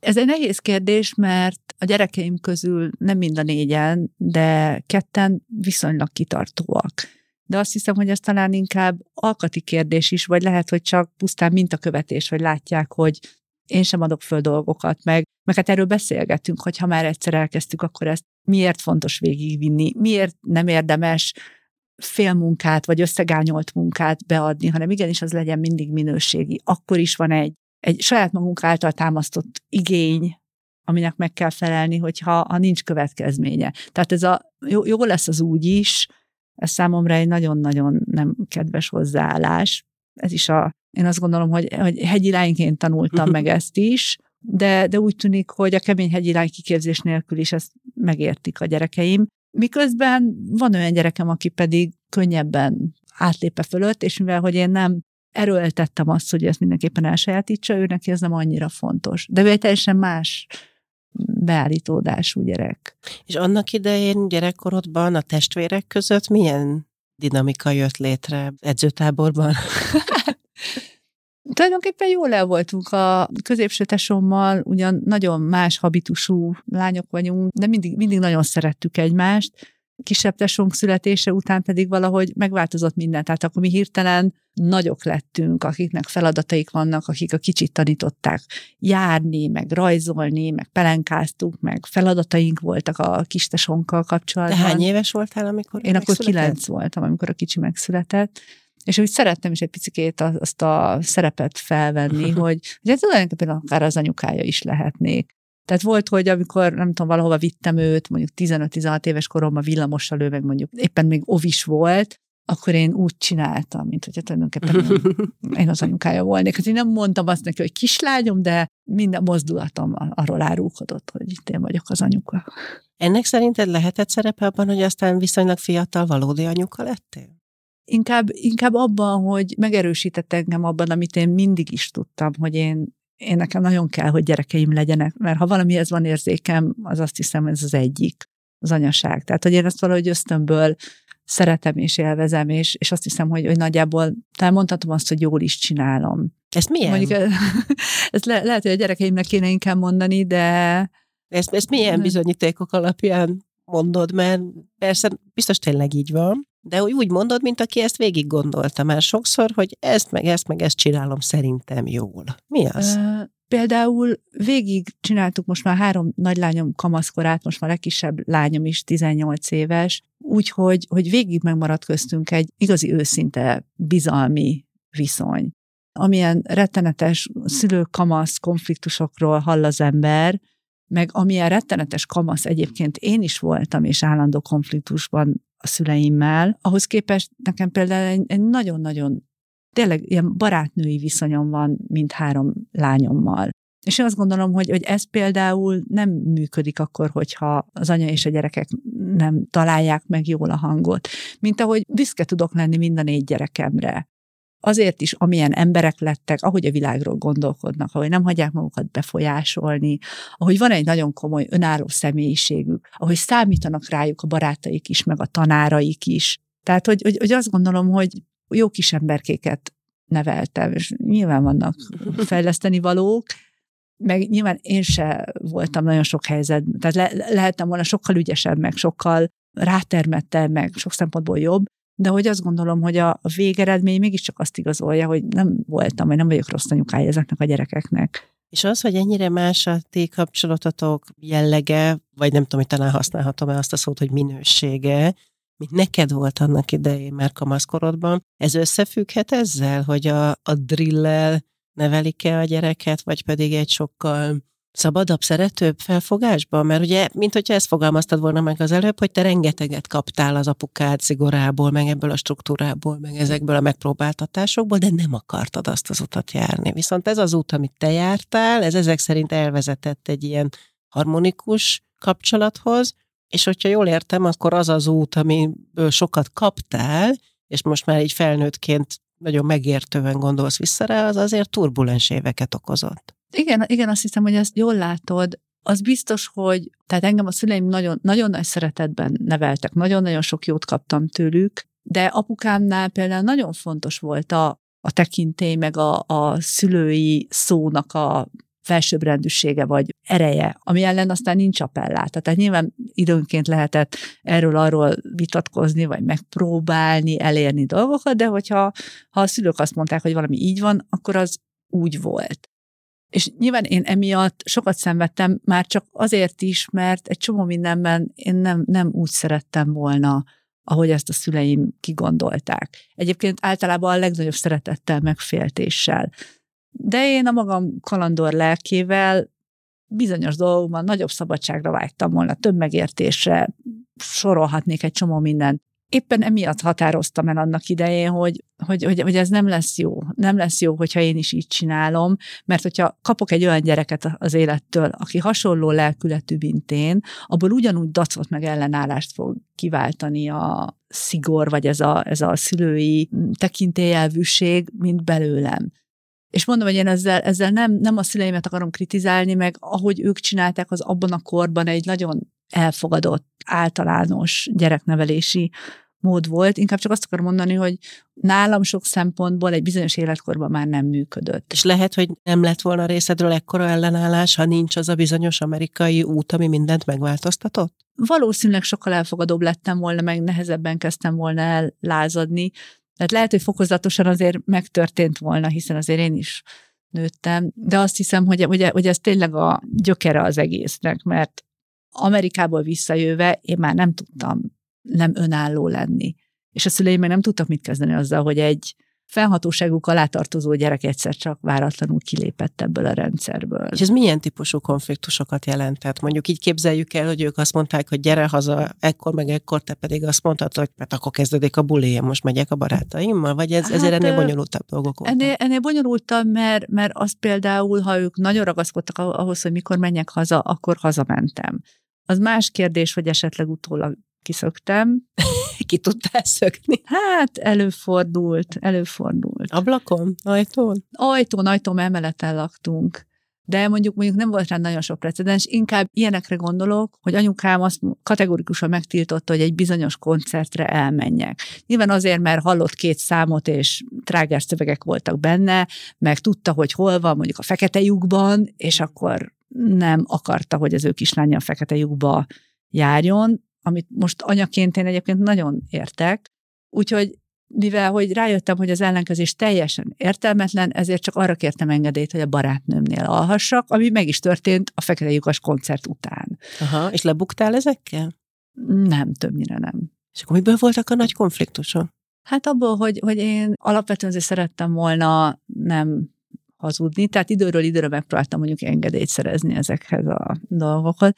Ez egy nehéz kérdés, mert a gyerekeim közül nem mind a négyen, de ketten viszonylag kitartóak. De azt hiszem, hogy ez talán inkább alkati kérdés is, vagy lehet, hogy csak pusztán mintakövetés, hogy látják, hogy én sem adok föl dolgokat, meg, meg hát erről beszélgetünk, hogy ha már egyszer elkezdtük, akkor ezt miért fontos végigvinni, miért nem érdemes félmunkát vagy összegányolt munkát beadni, hanem igenis az legyen mindig minőségi. Akkor is van egy, egy saját magunk által támasztott igény, aminek meg kell felelni, hogyha ha nincs következménye. Tehát ez a jó, jó lesz az úgy is, ez számomra egy nagyon-nagyon nem kedves hozzáállás. Ez is a, én azt gondolom, hogy, hogy hegyi lányként tanultam meg [laughs] ezt is, de, de úgy tűnik, hogy a kemény hegyi lány kiképzés nélkül is ezt megértik a gyerekeim. Miközben van olyan gyerekem, aki pedig könnyebben átlépe fölött, és mivel, hogy én nem erőltettem azt, hogy ezt mindenképpen elsajátítsa, ő neki ez nem annyira fontos. De ő egy teljesen más beállítódású gyerek. És annak idején gyerekkorodban a testvérek között milyen dinamika jött létre edzőtáborban? [laughs] Tulajdonképpen jól el voltunk a középső tesommal, ugyan nagyon más habitusú lányok vagyunk, de mindig, mindig nagyon szerettük egymást. Kisebb tesónk születése után pedig valahogy megváltozott minden. Tehát akkor mi hirtelen nagyok lettünk, akiknek feladataik vannak, akik a kicsit tanították járni, meg rajzolni, meg pelenkáztuk, meg feladataink voltak a kistesonkkal kapcsolatban. De hány éves voltál, amikor Én akkor kilenc voltam, amikor a kicsi megszületett és úgy szerettem is egy picit azt a szerepet felvenni, [laughs] hogy, hogy ez tulajdonképpen akár az anyukája is lehetnék. Tehát volt, hogy amikor, nem tudom, valahova vittem őt, mondjuk 15-16 éves koromban villamossal ő meg mondjuk éppen még ovis volt, akkor én úgy csináltam, mint hogy tulajdonképpen [laughs] én az anyukája volnék. Hát én nem mondtam azt neki, hogy kislányom, de minden mozdulatom arról árulkodott, hogy itt én vagyok az anyuka. Ennek szerinted lehetett szerepe abban, hogy aztán viszonylag fiatal valódi anyuka lettél? inkább, inkább abban, hogy megerősített engem abban, amit én mindig is tudtam, hogy én, én nekem nagyon kell, hogy gyerekeim legyenek, mert ha valamihez van érzékem, az azt hiszem, ez az egyik, az anyaság. Tehát, hogy én ezt valahogy ösztönből szeretem és élvezem, és, és azt hiszem, hogy, hogy nagyjából talán mondhatom azt, hogy jól is csinálom. Ezt milyen? Mondjuk, [laughs] ezt le, lehet, hogy a gyerekeimnek kéne inkább mondani, de... Ezt, ezt milyen bizonyítékok alapján mondod, mert persze biztos tényleg így van, de úgy mondod, mint aki ezt végig gondolta már sokszor, hogy ezt, meg ezt, meg ezt csinálom szerintem jól. Mi az? Például végig csináltuk most már három nagylányom kamaszkorát, most már a legkisebb lányom is 18 éves, úgyhogy hogy végig megmaradt köztünk egy igazi őszinte bizalmi viszony. Amilyen rettenetes szülő-kamasz konfliktusokról hall az ember, meg amilyen rettenetes kamasz egyébként én is voltam, és állandó konfliktusban a szüleimmel, ahhoz képest nekem például egy, nagyon-nagyon tényleg ilyen barátnői viszonyom van mint három lányommal. És én azt gondolom, hogy, hogy ez például nem működik akkor, hogyha az anya és a gyerekek nem találják meg jól a hangot. Mint ahogy büszke tudok lenni mind a négy gyerekemre azért is, amilyen emberek lettek, ahogy a világról gondolkodnak, ahogy nem hagyják magukat befolyásolni, ahogy van egy nagyon komoly önálló személyiségük, ahogy számítanak rájuk a barátaik is, meg a tanáraik is. Tehát, hogy, hogy, hogy azt gondolom, hogy jó kis emberkéket neveltem, és nyilván vannak fejleszteni valók, meg nyilván én se voltam nagyon sok helyzet, tehát le, lehettem volna sokkal ügyesebb, meg sokkal rátermettebb, meg sok szempontból jobb, de hogy azt gondolom, hogy a, a végeredmény mégiscsak azt igazolja, hogy nem voltam, vagy nem vagyok rossz anyukája ezeknek a gyerekeknek. És az, hogy ennyire más a ti kapcsolatotok jellege, vagy nem tudom, hogy talán használhatom-e azt a szót, hogy minősége, mint neked volt annak idején már kamaszkorodban. Ez összefügghet ezzel, hogy a, a drillel nevelik-e a gyereket, vagy pedig egy sokkal szabadabb, szeretőbb felfogásban? Mert ugye, mint hogyha ezt fogalmaztad volna meg az előbb, hogy te rengeteget kaptál az apukád szigorából, meg ebből a struktúrából, meg ezekből a megpróbáltatásokból, de nem akartad azt az utat járni. Viszont ez az út, amit te jártál, ez ezek szerint elvezetett egy ilyen harmonikus kapcsolathoz, és hogyha jól értem, akkor az az út, amiből sokat kaptál, és most már így felnőttként nagyon megértően gondolsz vissza rá, az azért turbulens éveket okozott. Igen, igen, azt hiszem, hogy ezt jól látod. Az biztos, hogy tehát engem a szüleim nagyon, nagyon nagy szeretetben neveltek, nagyon-nagyon sok jót kaptam tőlük, de apukámnál például nagyon fontos volt a, a tekintély, meg a, a szülői szónak a felsőbbrendűsége vagy ereje, ami ellen aztán nincs appellát. Tehát nyilván időnként lehetett erről-arról vitatkozni, vagy megpróbálni, elérni dolgokat, de hogyha ha a szülők azt mondták, hogy valami így van, akkor az úgy volt. És nyilván én emiatt sokat szenvedtem, már csak azért is, mert egy csomó mindenben én nem, nem úgy szerettem volna, ahogy ezt a szüleim kigondolták. Egyébként általában a legnagyobb szeretettel, megféltéssel. De én a magam kalandor lelkével bizonyos dolgokban nagyobb szabadságra vágytam volna, több megértésre, sorolhatnék egy csomó mindent éppen emiatt határoztam el annak idején, hogy, hogy, hogy, hogy ez nem lesz jó. Nem lesz jó, hogyha én is így csinálom, mert hogyha kapok egy olyan gyereket az élettől, aki hasonló lelkületű, mint én, abból ugyanúgy dacot meg ellenállást fog kiváltani a szigor, vagy ez a, ez a szülői tekintélyelvűség, mint belőlem. És mondom, hogy én ezzel, ezzel nem, nem a szüleimet akarom kritizálni, meg ahogy ők csinálták, az abban a korban egy nagyon elfogadott, általános gyereknevelési mód volt. Inkább csak azt akarom mondani, hogy nálam sok szempontból egy bizonyos életkorban már nem működött. És lehet, hogy nem lett volna részedről ekkora ellenállás, ha nincs az a bizonyos amerikai út, ami mindent megváltoztatott? Valószínűleg sokkal elfogadóbb lettem volna, meg nehezebben kezdtem volna ellázadni. Tehát lehet, hogy fokozatosan azért megtörtént volna, hiszen azért én is nőttem, de azt hiszem, hogy, hogy, hogy ez tényleg a gyökere az egésznek, mert Amerikából visszajöve én már nem tudtam nem önálló lenni. És a szüleim meg nem tudtak mit kezdeni azzal, hogy egy felhatóságuk alá tartozó gyerek egyszer csak váratlanul kilépett ebből a rendszerből. És ez milyen típusú konfliktusokat jelentett? Mondjuk így képzeljük el, hogy ők azt mondták, hogy gyere haza, ekkor meg ekkor, te pedig azt mondtad, hogy mert akkor kezdődik a buli, én most megyek a barátaimmal, vagy ez, hát, ezért ennél bonyolultabb dolgok voltak? Ennél, ennél bonyolultabb, mert, mert az például, ha ők nagyon ragaszkodtak ahhoz, hogy mikor menjek haza, akkor hazamentem. Az más kérdés, hogy esetleg utólag kiszöktem. [laughs] Ki tudtál szökni? Hát előfordult, előfordult. Ablakon? Ajtón? Ajtón, ajtón emeleten laktunk. De mondjuk mondjuk nem volt rá nagyon sok precedens, inkább ilyenekre gondolok, hogy anyukám azt kategorikusan megtiltotta, hogy egy bizonyos koncertre elmenjek. Nyilván azért, mert hallott két számot, és trágás szövegek voltak benne, meg tudta, hogy hol van mondjuk a fekete lyukban, és akkor nem akarta, hogy az ő kislánya a fekete lyukba járjon, amit most anyaként én egyébként nagyon értek. Úgyhogy mivel hogy rájöttem, hogy az ellenkezés teljesen értelmetlen, ezért csak arra kértem engedélyt, hogy a barátnőmnél alhassak, ami meg is történt a Fekete Lyukas koncert után. Aha, és lebuktál ezekkel? Nem, többnyire nem. És akkor miből voltak a nagy konfliktusok? Hát abból, hogy, hogy én alapvetően azért szerettem volna nem hazudni, tehát időről időre megpróbáltam mondjuk engedélyt szerezni ezekhez a dolgokhoz.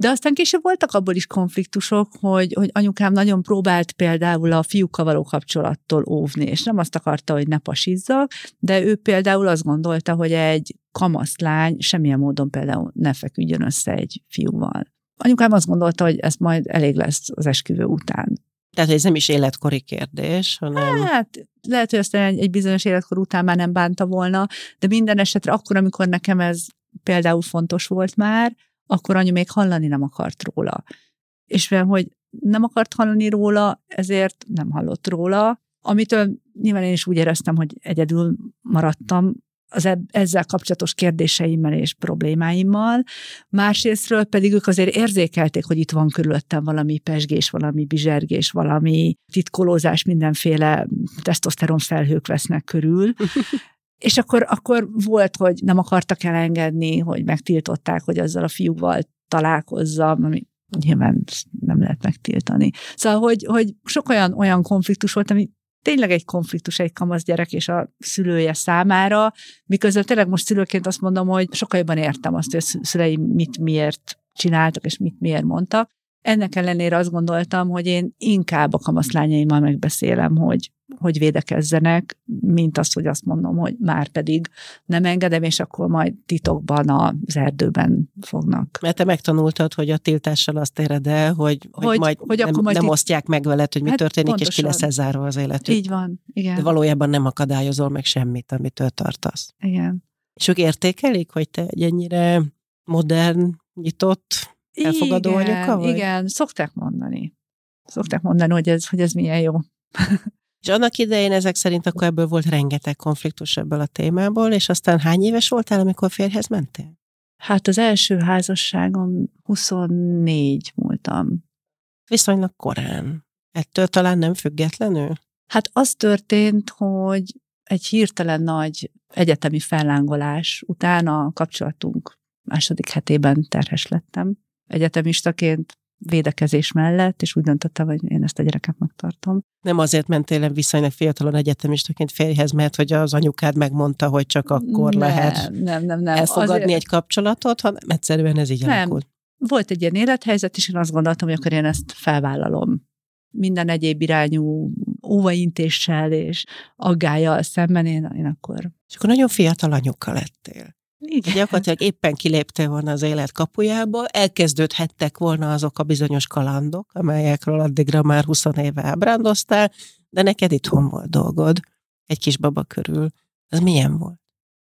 De aztán később voltak abból is konfliktusok, hogy, hogy anyukám nagyon próbált például a fiúkkal való kapcsolattól óvni, és nem azt akarta, hogy ne pasizzak, de ő például azt gondolta, hogy egy kamaszlány semmilyen módon például ne feküdjön össze egy fiúval. Anyukám azt gondolta, hogy ez majd elég lesz az esküvő után. Tehát ez nem is életkori kérdés, hanem... Hát, lehet, hogy aztán egy, egy bizonyos életkor után már nem bánta volna, de minden esetre akkor, amikor nekem ez például fontos volt már, akkor anyu még hallani nem akart róla. És mivel, hogy nem akart hallani róla, ezért nem hallott róla, amitől nyilván én is úgy éreztem, hogy egyedül maradtam az ezzel kapcsolatos kérdéseimmel és problémáimmal. Másrésztről pedig ők azért érzékelték, hogy itt van körülöttem valami pesgés, valami bizsergés, valami titkolózás, mindenféle tesztoszteron felhők vesznek körül, [laughs] És akkor, akkor volt, hogy nem akartak elengedni, hogy megtiltották, hogy azzal a fiúval találkozzam, ami nyilván nem lehet megtiltani. Szóval, hogy, hogy sok olyan, olyan konfliktus volt, ami tényleg egy konfliktus egy kamasz gyerek és a szülője számára, miközben tényleg most szülőként azt mondom, hogy sokkal jobban értem azt, hogy a szülei mit miért csináltak, és mit miért mondtak. Ennek ellenére azt gondoltam, hogy én inkább a kamaszlányaimmal megbeszélem, hogy hogy védekezzenek, mint azt, hogy azt mondom, hogy már pedig nem engedem, és akkor majd titokban az erdőben fognak. Mert te megtanultad, hogy a tiltással azt éred el, hogy, hogy, hogy majd hogy nem, majd nem itt... osztják meg veled, hogy mi hát történik, pontosan. és ki lesz zárva az életük. Így van, igen. De valójában nem akadályozol meg semmit, amitől tartasz. Igen. És ők értékelik, hogy te egy ennyire modern, nyitott, elfogadó igen, anyuka vagy? Igen, szokták mondani. Szokták mondani, hogy ez, hogy ez milyen jó. És annak idején ezek szerint akkor ebből volt rengeteg konfliktus ebből a témából, és aztán hány éves voltál, amikor férjhez mentél? Hát az első házasságom 24 múltam. Viszonylag korán. Ettől talán nem függetlenül? Hát az történt, hogy egy hirtelen nagy egyetemi fellángolás után a kapcsolatunk második hetében terhes lettem. Egyetemistaként védekezés mellett, és úgy döntöttem, hogy én ezt a gyereket megtartom. Nem azért mentél el viszonylag fiatalon egyetemistaként férjhez, mert hogy az anyukád megmondta, hogy csak akkor nem, lehet nem, nem, nem. elfogadni azért... egy kapcsolatot, hanem egyszerűen ez így nem. alakult. Volt egy ilyen élethelyzet, és én azt gondoltam, hogy akkor én ezt felvállalom. Minden egyéb irányú óvaintéssel és aggájjal szemben én, én akkor... És akkor nagyon fiatal anyuka lettél. Igen. Gyakorlatilag éppen kiléptél volna az élet kapujába, elkezdődhettek volna azok a bizonyos kalandok, amelyekről addigra már 20 éve ábrándoztál, de neked itthon volt dolgod, egy kis baba körül. Ez milyen volt?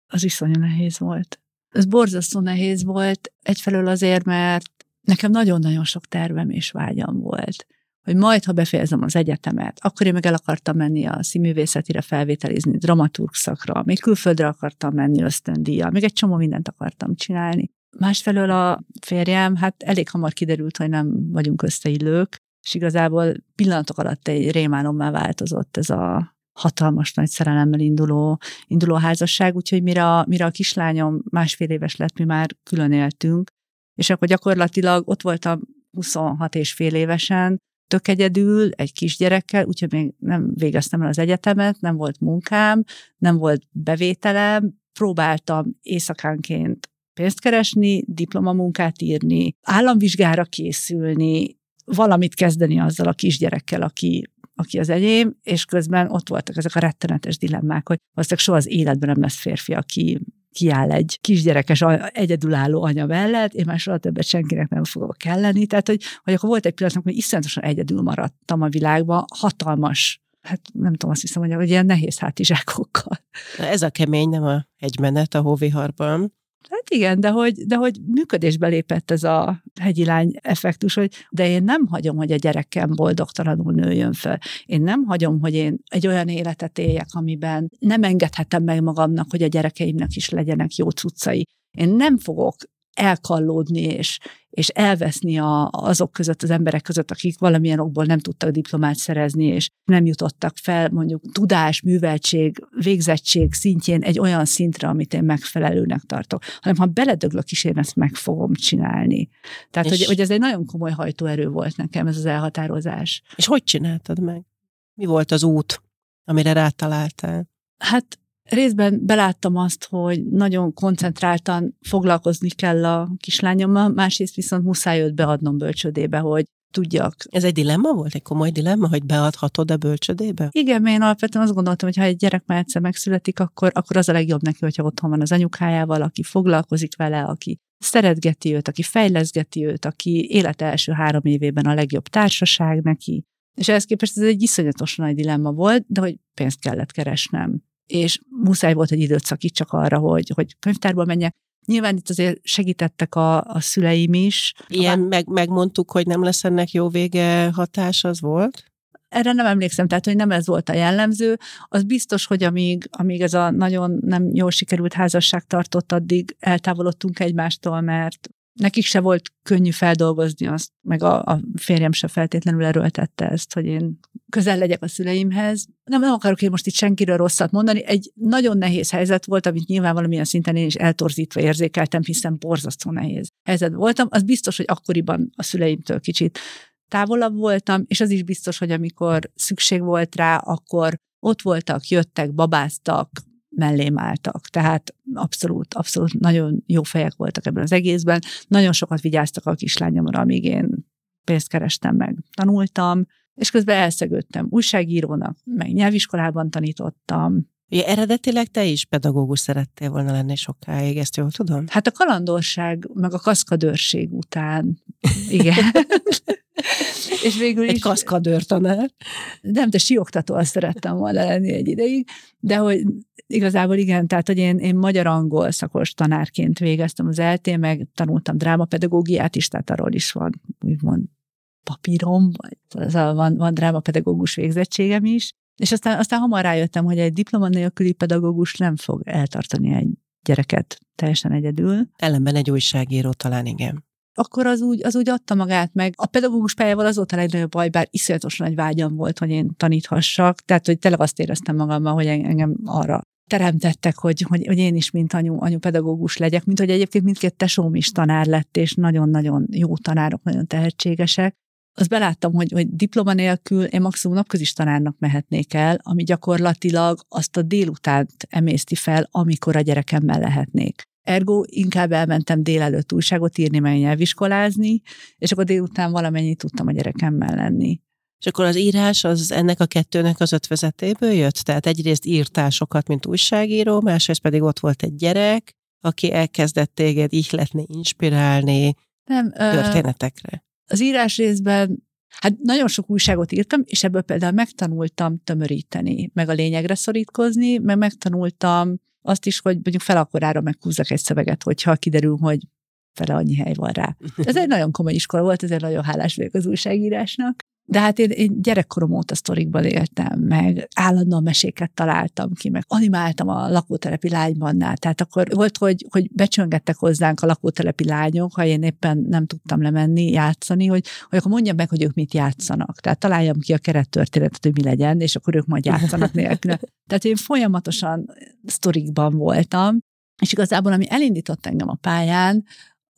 Az iszonyú nehéz volt. Ez borzasztó nehéz volt, egyfelől azért, mert nekem nagyon-nagyon sok tervem és vágyam volt hogy majd, ha befejezem az egyetemet, akkor én meg el akartam menni a színművészetire felvételizni, dramaturg szakra, még külföldre akartam menni ösztöndíjjal, még egy csomó mindent akartam csinálni. Másfelől a férjem, hát elég hamar kiderült, hogy nem vagyunk összeillők, és igazából pillanatok alatt egy rémánommá változott ez a hatalmas nagy szerelemmel induló, induló házasság, úgyhogy mire a, mire a kislányom másfél éves lett, mi már külön éltünk, és akkor gyakorlatilag ott voltam 26 és fél évesen, tök egyedül, egy kisgyerekkel, úgyhogy még nem végeztem el az egyetemet, nem volt munkám, nem volt bevételem, próbáltam éjszakánként pénzt keresni, diplomamunkát írni, államvizsgára készülni, valamit kezdeni azzal a kisgyerekkel, aki, aki az enyém, és közben ott voltak ezek a rettenetes dilemmák, hogy valószínűleg soha az életben nem lesz férfi, aki kiáll egy kisgyerekes, egyedülálló anya mellett, én már soha többet senkinek nem fogok kelleni. Tehát, hogy, hogy akkor volt egy pillanat, hogy iszonyatosan egyedül maradtam a világban, hatalmas hát nem tudom, azt hiszem, hogy, ilyen nehéz hátizsákokkal. Ez a kemény, nem a hegymenet a hóviharban. Hát igen, de hogy, de hogy működésbe lépett ez a hegyi lány effektus, hogy de én nem hagyom, hogy a gyerekem boldogtalanul nőjön fel. Én nem hagyom, hogy én egy olyan életet éljek, amiben nem engedhetem meg magamnak, hogy a gyerekeimnek is legyenek jó cuccai. Én nem fogok elkallódni és, és elveszni a, azok között, az emberek között, akik valamilyen okból nem tudtak diplomát szerezni, és nem jutottak fel mondjuk tudás, műveltség, végzettség szintjén egy olyan szintre, amit én megfelelőnek tartok, hanem ha beledöglök is, én ezt meg fogom csinálni. Tehát, hogy, hogy ez egy nagyon komoly hajtóerő volt nekem, ez az elhatározás. És hogy csináltad meg? Mi volt az út, amire rátaláltál? Hát Részben beláttam azt, hogy nagyon koncentráltan foglalkozni kell a kislányommal, másrészt viszont muszáj őt beadnom bölcsödébe, hogy tudjak. Ez egy dilemma volt? Egy komoly dilemma, hogy beadhatod a bölcsödébe? Igen, én alapvetően azt gondoltam, hogy ha egy gyerek már egyszer megszületik, akkor, akkor az a legjobb neki, hogyha otthon van az anyukájával, aki foglalkozik vele, aki szeretgeti őt, aki fejleszgeti őt, aki élet első három évében a legjobb társaság neki. És ehhez képest ez egy iszonyatosan nagy dilemma volt, de hogy pénzt kellett keresnem és muszáj volt egy időt szakítsak arra, hogy, hogy könyvtárba menjek. Nyilván itt azért segítettek a, a szüleim is. Ilyen meg, megmondtuk, hogy nem lesz ennek jó vége hatás, az volt? Erre nem emlékszem, tehát hogy nem ez volt a jellemző. Az biztos, hogy amíg, amíg ez a nagyon nem jól sikerült házasság tartott, addig eltávolodtunk egymástól, mert nekik se volt könnyű feldolgozni azt, meg a, a férjem se feltétlenül erőltette ezt, hogy én közel legyek a szüleimhez. Nem, nem akarok én most itt senkiről rosszat mondani. Egy nagyon nehéz helyzet volt, amit nyilván valamilyen szinten én is eltorzítva érzékeltem, hiszen borzasztó nehéz helyzet voltam. Az biztos, hogy akkoriban a szüleimtől kicsit távolabb voltam, és az is biztos, hogy amikor szükség volt rá, akkor ott voltak, jöttek, babáztak, mellém álltak. Tehát abszolút, abszolút nagyon jó fejek voltak ebben az egészben. Nagyon sokat vigyáztak a kislányomra, amíg én pénzt kerestem meg. Tanultam, és közben elszegődtem újságírónak, meg nyelviskolában tanítottam. Ugye eredetileg te is pedagógus szerettél volna lenni sokáig, ezt jól tudom? Hát a kalandorság, meg a kaszkadőrség után, igen. [laughs] és végül is... Egy kaszkadőr tanár. Nem, de sioktató azt szerettem volna lenni egy ideig, de hogy igazából igen, tehát hogy én, én magyar-angol szakos tanárként végeztem az eltén, meg tanultam drámapedagógiát is, tehát arról is van, úgymond papírom, vagy szóval van, van drámapedagógus végzettségem is, és aztán, aztán hamar rájöttem, hogy egy diploma nélküli pedagógus nem fog eltartani egy gyereket teljesen egyedül. Ellenben egy újságíró talán igen akkor az úgy, az úgy adta magát meg. A pedagógus pályával az volt a legnagyobb baj, bár iszonyatos nagy vágyam volt, hogy én taníthassak, tehát hogy tényleg azt éreztem magamban, hogy engem arra teremtettek, hogy, hogy, hogy én is, mint anyu, anyu pedagógus legyek, mint hogy egyébként mindkét tesóm is tanár lett, és nagyon-nagyon jó tanárok, nagyon tehetségesek. Azt beláttam, hogy, hogy diploma nélkül én maximum napközis tanárnak mehetnék el, ami gyakorlatilag azt a délutánt emészti fel, amikor a gyerekemmel lehetnék. Ergo inkább elmentem délelőtt újságot írni, meg nyelviskolázni, és akkor délután valamennyit tudtam a gyerekemmel lenni. És akkor az írás az ennek a kettőnek az ötvezetéből jött? Tehát egyrészt írtál sokat, mint újságíró, másrészt pedig ott volt egy gyerek, aki elkezdett téged ihletni, inspirálni Nem, történetekre. Az írás részben Hát nagyon sok újságot írtam, és ebből például megtanultam tömöríteni, meg a lényegre szorítkozni, meg megtanultam azt is, hogy mondjuk felakkorára meghúzzak egy szöveget, hogyha kiderül, hogy fele annyi hely van rá. Ez egy nagyon komoly iskola volt, ezért nagyon hálás vagyok az újságírásnak. De hát én, én gyerekkorom óta sztorikban éltem, meg állandóan meséket találtam ki, meg animáltam a lakótelepi lánybannál. Tehát akkor volt, hogy, hogy becsöngettek hozzánk a lakótelepi lányok, ha én éppen nem tudtam lemenni, játszani, hogy, hogy akkor mondjam meg, hogy ők mit játszanak. Tehát találjam ki a kerettörténetet, hogy mi legyen, és akkor ők majd játszanak nélkül. [laughs] Tehát én folyamatosan sztorikban voltam, és igazából, ami elindított engem a pályán,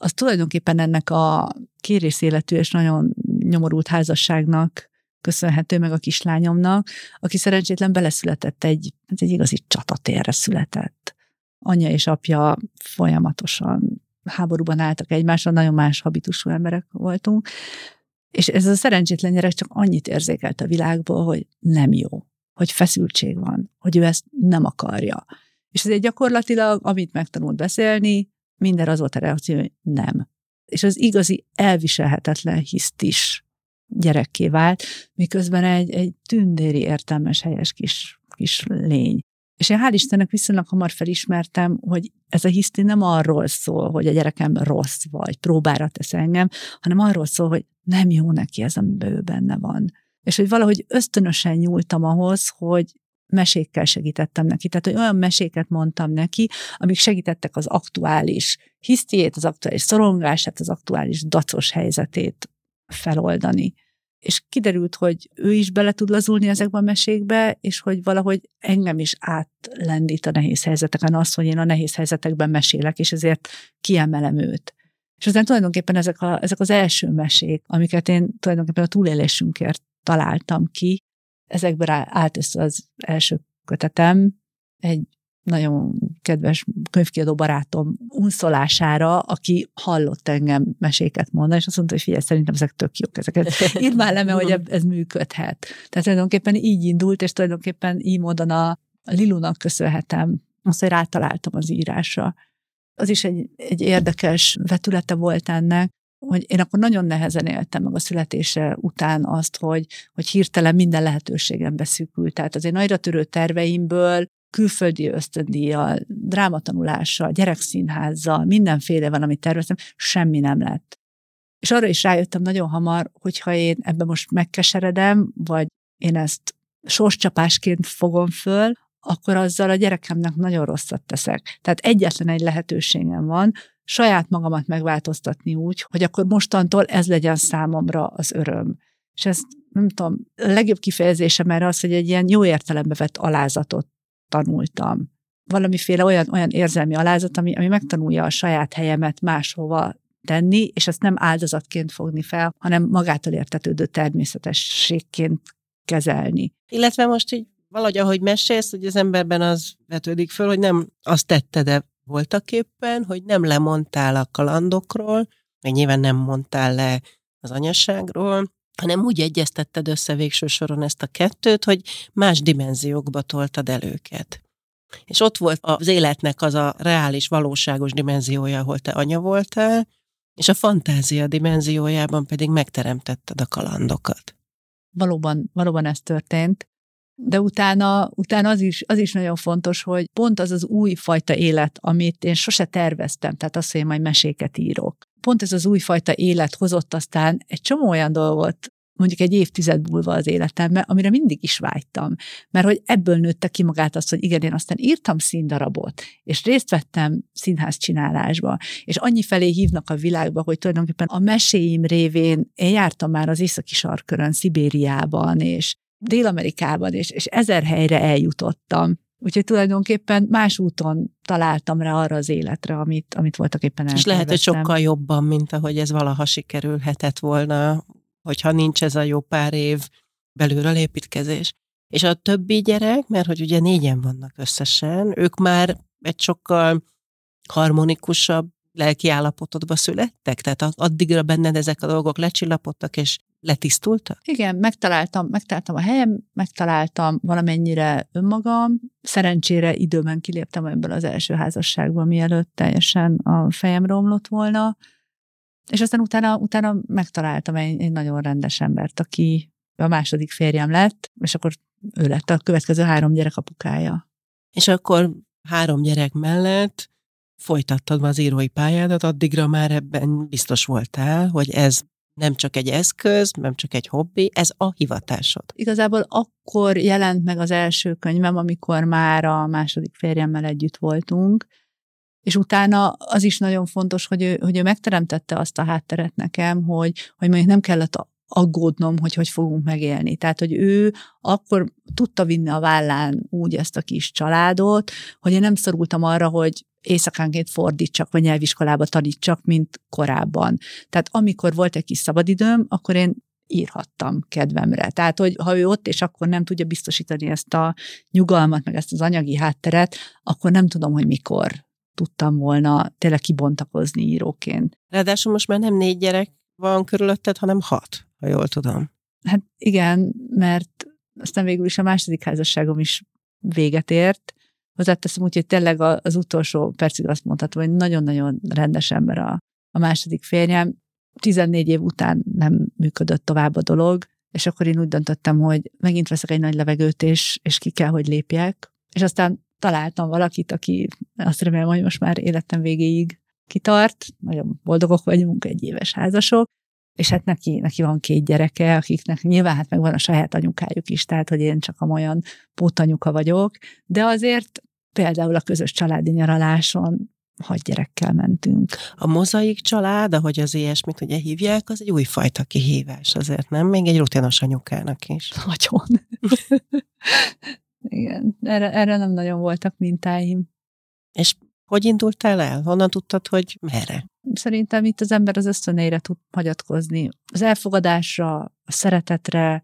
az tulajdonképpen ennek a kérészéletű és nagyon nyomorult házasságnak köszönhető meg a kislányomnak, aki szerencsétlen beleszületett egy, hát egy igazi csatatérre született. Anya és apja folyamatosan háborúban álltak egymással, nagyon más habitusú emberek voltunk, és ez a szerencsétlen gyerek csak annyit érzékelt a világból, hogy nem jó, hogy feszültség van, hogy ő ezt nem akarja. És ezért gyakorlatilag, amit megtanult beszélni, minden az volt a reakció, hogy nem. És az igazi elviselhetetlen hiszt is gyerekké vált, miközben egy, egy tündéri értelmes, helyes kis, kis lény. És én hál' Istennek viszonylag hamar felismertem, hogy ez a hiszti nem arról szól, hogy a gyerekem rossz vagy, próbára tesz engem, hanem arról szól, hogy nem jó neki ez, amiben ő benne van. És hogy valahogy ösztönösen nyúltam ahhoz, hogy mesékkel segítettem neki. Tehát, hogy olyan meséket mondtam neki, amik segítettek az aktuális hisztiét, az aktuális szorongását, az aktuális dacos helyzetét feloldani. És kiderült, hogy ő is bele tud lazulni ezekbe a mesékbe, és hogy valahogy engem is átlendít a nehéz helyzeteken az, hogy én a nehéz helyzetekben mesélek, és ezért kiemelem őt. És aztán tulajdonképpen ezek, a, ezek az első mesék, amiket én tulajdonképpen a túlélésünkért találtam ki, ezekben állt össze az első kötetem, egy nagyon kedves könyvkiadó barátom unszolására, aki hallott engem meséket mondani, és azt mondta, hogy figyelj, szerintem ezek tök jók, ezeket [laughs] írd már le, mert hogy ez működhet. Tehát tulajdonképpen így indult, és tulajdonképpen így módon a, a Lilunak köszönhetem azt, hogy rátaláltam az írásra. Az is egy, egy érdekes vetülete volt ennek, hogy én akkor nagyon nehezen éltem meg a születése után azt, hogy, hogy hirtelen minden lehetőségem beszűkült. Tehát az én nagyra törő terveimből külföldi ösztöndíjjal, drámatanulással, gyerekszínházzal, mindenféle van, amit terveztem, semmi nem lett. És arra is rájöttem nagyon hamar, hogyha én ebbe most megkeseredem, vagy én ezt sorscsapásként fogom föl, akkor azzal a gyerekemnek nagyon rosszat teszek. Tehát egyetlen egy lehetőségem van, saját magamat megváltoztatni úgy, hogy akkor mostantól ez legyen számomra az öröm. És ezt nem tudom, a legjobb kifejezésem erre az, hogy egy ilyen jó értelembe vett alázatot tanultam. Valamiféle olyan, olyan érzelmi alázat, ami, ami megtanulja a saját helyemet máshova tenni, és ezt nem áldozatként fogni fel, hanem magától értetődő természetességként kezelni. Illetve most így valahogy, ahogy mesélsz, hogy az emberben az vetődik föl, hogy nem azt tette, de voltak éppen, hogy nem lemondtál a kalandokról, meg nyilván nem mondtál le az anyasságról, hanem úgy egyeztetted össze végső soron ezt a kettőt, hogy más dimenziókba toltad el őket. És ott volt az életnek az a reális, valóságos dimenziója, ahol te anya voltál, és a fantázia dimenziójában pedig megteremtetted a kalandokat. Valóban, valóban ez történt. De utána, utána az, is, az is nagyon fontos, hogy pont az az új fajta élet, amit én sose terveztem, tehát azt, hogy én majd meséket írok. Pont ez az újfajta élet hozott aztán egy csomó olyan dolgot, mondjuk egy évtized múlva az életembe, amire mindig is vágytam. Mert hogy ebből nőtte ki magát azt, hogy igen, én aztán írtam színdarabot, és részt vettem színház csinálásba, és annyi felé hívnak a világba, hogy tulajdonképpen a meséim révén én jártam már az északi sarkörön, Szibériában, és Dél-Amerikában, és, és ezer helyre eljutottam. Úgyhogy tulajdonképpen más úton találtam rá arra az életre, amit, amit voltak éppen És lehet, hogy sokkal jobban, mint ahogy ez valaha sikerülhetett volna, hogyha nincs ez a jó pár év belülről építkezés. És a többi gyerek, mert hogy ugye négyen vannak összesen, ők már egy sokkal harmonikusabb lelki állapotodba születtek? Tehát addigra benned ezek a dolgok lecsillapodtak, és letisztultak? Igen, megtaláltam, megtaláltam a helyem, megtaláltam valamennyire önmagam. Szerencsére időben kiléptem ebből az első házasságból, mielőtt teljesen a fejem romlott volna. És aztán utána, utána megtaláltam egy, egy nagyon rendes embert, aki a második férjem lett, és akkor ő lett a következő három gyerek apukája. És akkor három gyerek mellett folytattad az írói pályádat, addigra már ebben biztos voltál, hogy ez nem csak egy eszköz, nem csak egy hobbi, ez a hivatásod. Igazából akkor jelent meg az első könyvem, amikor már a második férjemmel együtt voltunk, és utána az is nagyon fontos, hogy ő, hogy ő megteremtette azt a hátteret nekem, hogy, hogy mondjuk nem kellett aggódnom, hogy hogy fogunk megélni. Tehát, hogy ő akkor tudta vinni a vállán úgy ezt a kis családot, hogy én nem szorultam arra, hogy éjszakánként fordítsak, vagy nyelviskolába tanítsak, mint korábban. Tehát amikor volt egy kis szabadidőm, akkor én írhattam kedvemre. Tehát, hogy ha ő ott, és akkor nem tudja biztosítani ezt a nyugalmat, meg ezt az anyagi hátteret, akkor nem tudom, hogy mikor tudtam volna tényleg kibontakozni íróként. Ráadásul most már nem négy gyerek van körülötted, hanem hat, ha jól tudom. Hát igen, mert aztán végül is a második házasságom is véget ért. Hozzáteszem úgy, hogy tényleg az utolsó percig azt mondhatom, hogy nagyon-nagyon rendes ember a, a második férjem. 14 év után nem működött tovább a dolog, és akkor én úgy döntöttem, hogy megint veszek egy nagy levegőt, és, és ki kell, hogy lépjek. És aztán találtam valakit, aki azt remélem, hogy most már életem végéig kitart, nagyon boldogok vagyunk, egy éves házasok, és hát neki, neki van két gyereke, akiknek nyilván hát meg van a saját anyukájuk is, tehát hogy én csak a olyan pótanyuka vagyok, de azért például a közös családi nyaraláson hat gyerekkel mentünk. A mozaik család, ahogy az ilyesmit ugye hívják, az egy újfajta kihívás azért, nem? Még egy rutinos anyukának is. Nagyon. Igen, erre, erre nem nagyon voltak mintáim. És hogy indultál el? Honnan tudtad, hogy merre? Szerintem itt az ember az ösztöneire tud hagyatkozni. Az elfogadásra, a szeretetre,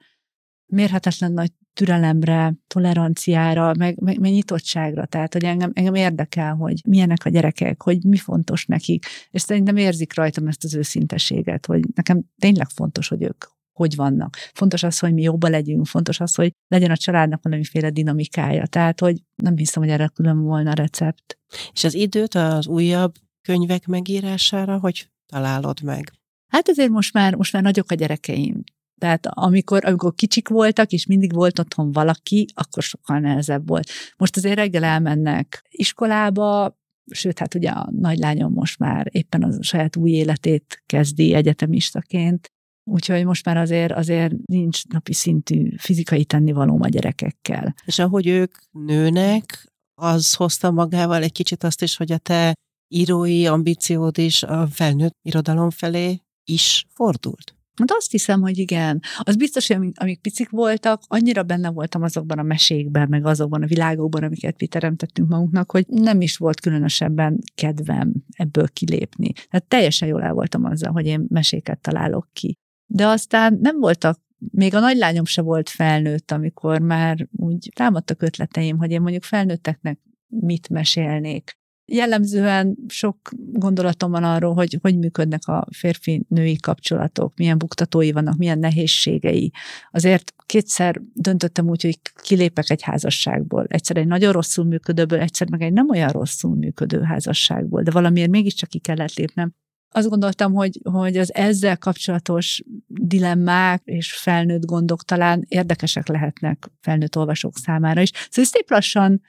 mérhetetlen nagy türelemre, toleranciára, meg, meg, meg nyitottságra. Tehát, hogy engem, engem érdekel, hogy milyenek a gyerekek, hogy mi fontos nekik. És szerintem érzik rajtam ezt az őszinteséget, hogy nekem tényleg fontos, hogy ők hogy vannak. Fontos az, hogy mi jobban legyünk, fontos az, hogy legyen a családnak valamiféle dinamikája. Tehát, hogy nem hiszem, hogy erre külön volna recept. És az időt az újabb könyvek megírására, hogy találod meg? Hát azért most már, most már nagyok a gyerekeim. Tehát amikor, amikor kicsik voltak, és mindig volt otthon valaki, akkor sokkal nehezebb volt. Most azért reggel elmennek iskolába, sőt, hát ugye a nagylányom most már éppen a saját új életét kezdi egyetemistaként, Úgyhogy most már azért, azért nincs napi szintű fizikai tennivalóm a gyerekekkel. És ahogy ők nőnek, az hozta magával egy kicsit azt is, hogy a te írói ambíciód is a felnőtt irodalom felé is fordult. Hát azt hiszem, hogy igen. Az biztos, hogy amíg picik voltak, annyira benne voltam azokban a mesékben, meg azokban a világokban, amiket mi teremtettünk magunknak, hogy nem is volt különösebben kedvem ebből kilépni. Tehát teljesen jól el voltam azzal, hogy én meséket találok ki. De aztán nem voltak még a nagylányom se volt felnőtt, amikor már úgy támadtak ötleteim, hogy én mondjuk felnőtteknek mit mesélnék jellemzően sok gondolatom van arról, hogy hogy működnek a férfi-női kapcsolatok, milyen buktatói vannak, milyen nehézségei. Azért kétszer döntöttem úgy, hogy kilépek egy házasságból. Egyszer egy nagyon rosszul működőből, egyszer meg egy nem olyan rosszul működő házasságból, de valamiért mégiscsak ki kellett lépnem. Azt gondoltam, hogy, hogy az ezzel kapcsolatos dilemmák és felnőtt gondok talán érdekesek lehetnek felnőtt olvasók számára is. Szóval szép lassan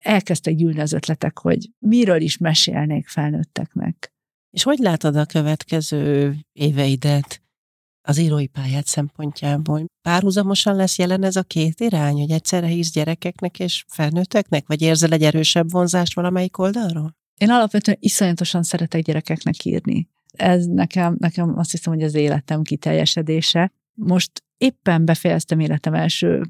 elkezdtek gyűlni az ötletek, hogy miről is mesélnék felnőtteknek. És hogy látod a következő éveidet az írói pályát szempontjából? Párhuzamosan lesz jelen ez a két irány, hogy egyszerre hisz gyerekeknek és felnőtteknek, vagy érzel egy erősebb vonzást valamelyik oldalról? Én alapvetően iszonyatosan szeretek gyerekeknek írni. Ez nekem, nekem azt hiszem, hogy az életem kiteljesedése. Most éppen befejeztem életem első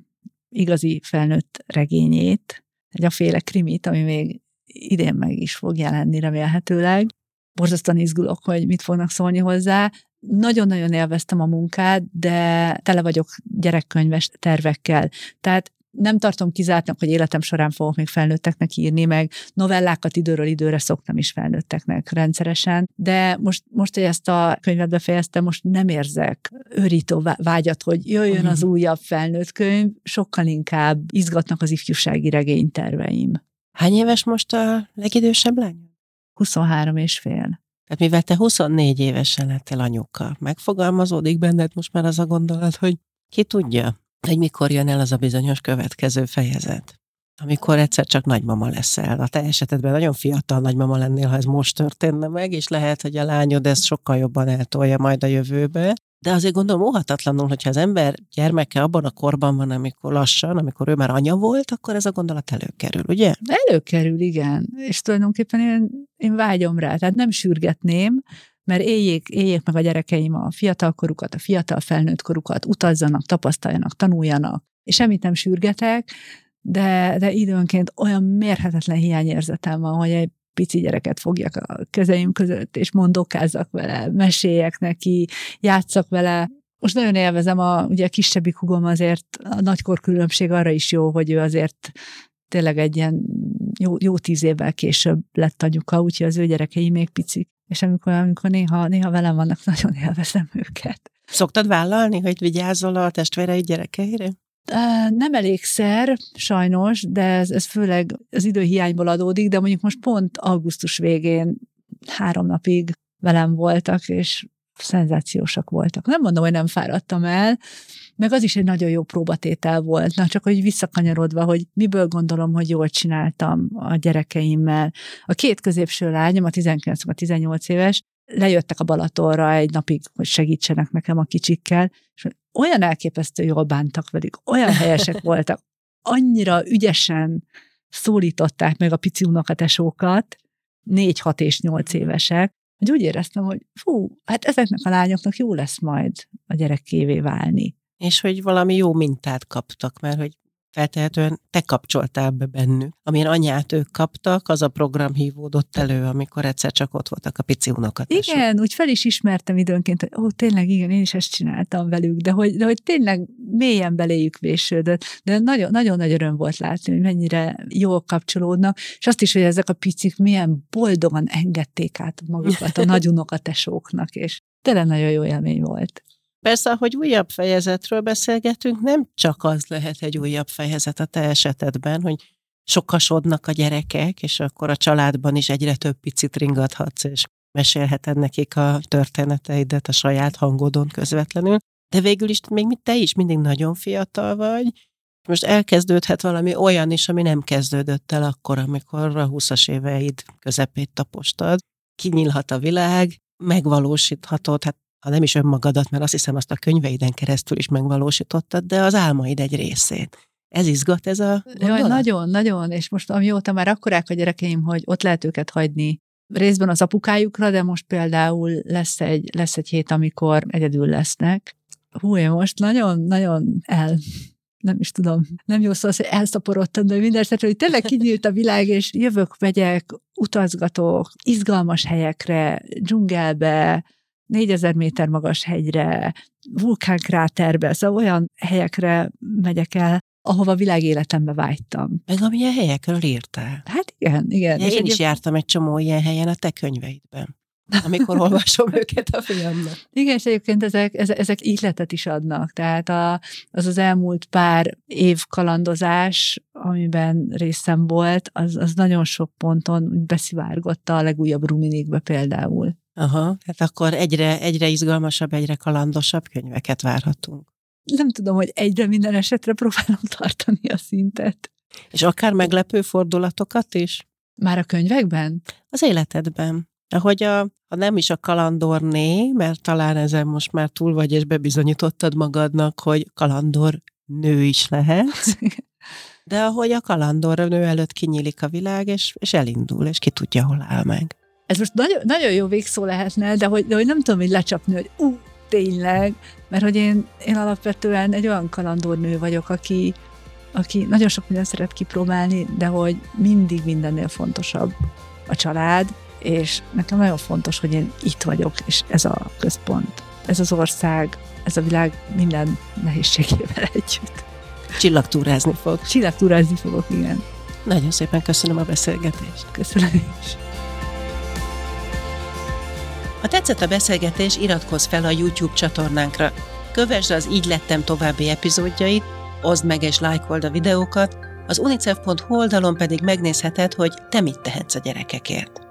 igazi felnőtt regényét, egy a féle krimit, ami még idén meg is fog jelenni remélhetőleg. Borzasztóan izgulok, hogy mit fognak szólni hozzá. Nagyon-nagyon élveztem a munkát, de tele vagyok gyerekkönyves tervekkel. Tehát nem tartom kizártnak, hogy életem során fogok még felnőtteknek írni, meg novellákat időről időre szoktam is felnőtteknek rendszeresen, de most, most, hogy ezt a könyvet befejeztem, most nem érzek őrító vágyat, hogy jöjjön az mhm. újabb felnőtt könyv, sokkal inkább izgatnak az ifjúsági regényterveim. Hány éves most a legidősebb lány? 23 és fél. Tehát mivel te 24 évesen lettél anyuka, megfogalmazódik benned most már az a gondolat, hogy ki tudja, hogy mikor jön el az a bizonyos következő fejezet. Amikor egyszer csak nagymama leszel. A te esetedben nagyon fiatal nagymama lennél, ha ez most történne meg, és lehet, hogy a lányod ezt sokkal jobban eltolja majd a jövőbe. De azért gondolom óhatatlanul, hogyha az ember gyermeke abban a korban van, amikor lassan, amikor ő már anya volt, akkor ez a gondolat előkerül, ugye? Előkerül, igen. És tulajdonképpen én, én vágyom rá. Tehát nem sürgetném, mert éljék, éljék meg a gyerekeim a fiatalkorukat, a fiatal felnőtt korukat, utazzanak, tapasztaljanak, tanuljanak, és semmit nem sürgetek, de, de időnként olyan mérhetetlen hiányérzetem van, hogy egy pici gyereket fogjak a kezeim között, és mondokázzak vele, meséljek neki, játszak vele. Most nagyon élvezem, a, ugye a kisebbik hugom azért a nagykor különbség arra is jó, hogy ő azért tényleg egy ilyen jó, jó tíz évvel később lett anyuka, úgyhogy az ő gyerekei még picik és amikor, amikor néha, néha velem vannak, [laughs] nagyon élvezem őket. Szoktad vállalni, hogy vigyázol a testvéreid gyerekeire? Nem elégszer, sajnos, de ez, ez főleg az időhiányból adódik, de mondjuk most pont augusztus végén három napig velem voltak, és szenzációsak voltak. Nem mondom, hogy nem fáradtam el, meg az is egy nagyon jó próbatétel volt. Na, csak hogy visszakanyarodva, hogy miből gondolom, hogy jól csináltam a gyerekeimmel. A két középső lányom, a 19 a 18 éves, lejöttek a Balatonra egy napig, hogy segítsenek nekem a kicsikkel, és olyan elképesztő jól bántak velük, olyan helyesek [laughs] voltak, annyira ügyesen szólították meg a pici unokatesókat, négy, hat és nyolc évesek, hogy úgy éreztem, hogy fú, hát ezeknek a lányoknak jó lesz majd a gyerekévé válni. És hogy valami jó mintát kaptak, mert hogy feltehetően te kapcsoltál be bennük. Amilyen anyát ők kaptak, az a program hívódott elő, amikor egyszer csak ott voltak a pici unokatások. Igen, úgy fel is ismertem időnként, hogy ó, tényleg igen, én is ezt csináltam velük, de hogy, de hogy tényleg mélyen beléjük vésődött. De nagyon, nagyon nagy öröm volt látni, hogy mennyire jól kapcsolódnak, és azt is, hogy ezek a picik milyen boldogan engedték át magukat a nagy [laughs] unokatesóknak, és tényleg nagyon jó élmény volt. Persze, hogy újabb fejezetről beszélgetünk, nem csak az lehet egy újabb fejezet a te esetedben, hogy sokasodnak a gyerekek, és akkor a családban is egyre több picit ringathatsz, és mesélheted nekik a történeteidet a saját hangodon közvetlenül. De végül is még te is mindig nagyon fiatal vagy, most elkezdődhet valami olyan is, ami nem kezdődött el akkor, amikor a 20-as éveid közepét tapostad. Kinyílhat a világ, megvalósíthatod, hát ha nem is önmagadat, mert azt hiszem azt a könyveiden keresztül is megvalósítottad, de az álmaid egy részét. Ez izgat ez a Jaj, nagyon, nagyon, és most amióta már akkorák a gyerekeim, hogy ott lehet őket hagyni részben az apukájukra, de most például lesz egy, lesz egy hét, amikor egyedül lesznek. Hú, én most nagyon-nagyon el nem is tudom, nem jó szó az, hogy elszaporodtam, de minden esetre, hogy tényleg kinyílt a világ, és jövök, megyek, utazgatok, izgalmas helyekre, dzsungelbe, 4000 méter magas hegyre, vulkánkráterbe, szóval olyan helyekre megyek el, ahova világéletembe vágytam. Meg amilyen helyekről írtál. Hát igen, igen. Ja, én is jártam egy csomó ilyen helyen a te könyveidben amikor [laughs] olvasom őket a fiamnak. Igen, és egyébként ezek, ezek ihletet is adnak. Tehát a, az az elmúlt pár év kalandozás, amiben részem volt, az, az nagyon sok ponton beszivárgotta a legújabb ruminikbe például. Aha, tehát akkor egyre, egyre izgalmasabb, egyre kalandosabb könyveket várhatunk. Nem tudom, hogy egyre minden esetre próbálom [laughs] tartani a szintet. És akár meglepő fordulatokat is? Már a könyvekben? Az életedben. Ahogy a, ha nem is a kalandorné, mert talán ezen most már túl vagy, és bebizonyítottad magadnak, hogy kalandor nő is lehet, [laughs] de ahogy a kalandor nő előtt kinyílik a világ, és, és elindul, és ki tudja, hol áll meg. Ez most nagyon, nagyon jó végszó lehetne, de hogy, de hogy nem tudom, hogy lecsapni, hogy ú, tényleg, mert hogy én, én alapvetően egy olyan kalandornő vagyok, aki, aki nagyon sok mindent szeret kipróbálni, de hogy mindig mindennél fontosabb a család, és nekem nagyon fontos, hogy én itt vagyok, és ez a központ, ez az ország, ez a világ minden nehézségével együtt. Csillagtúrázni fog. Csillagtúrázni fogok, igen. Nagyon szépen köszönöm a beszélgetést. Köszönöm is. Ha tetszett a beszélgetés, iratkozz fel a YouTube csatornánkra. Kövesd az Így lettem további epizódjait, oszd meg és lájkold a videókat, az unicef.hu oldalon pedig megnézheted, hogy te mit tehetsz a gyerekekért.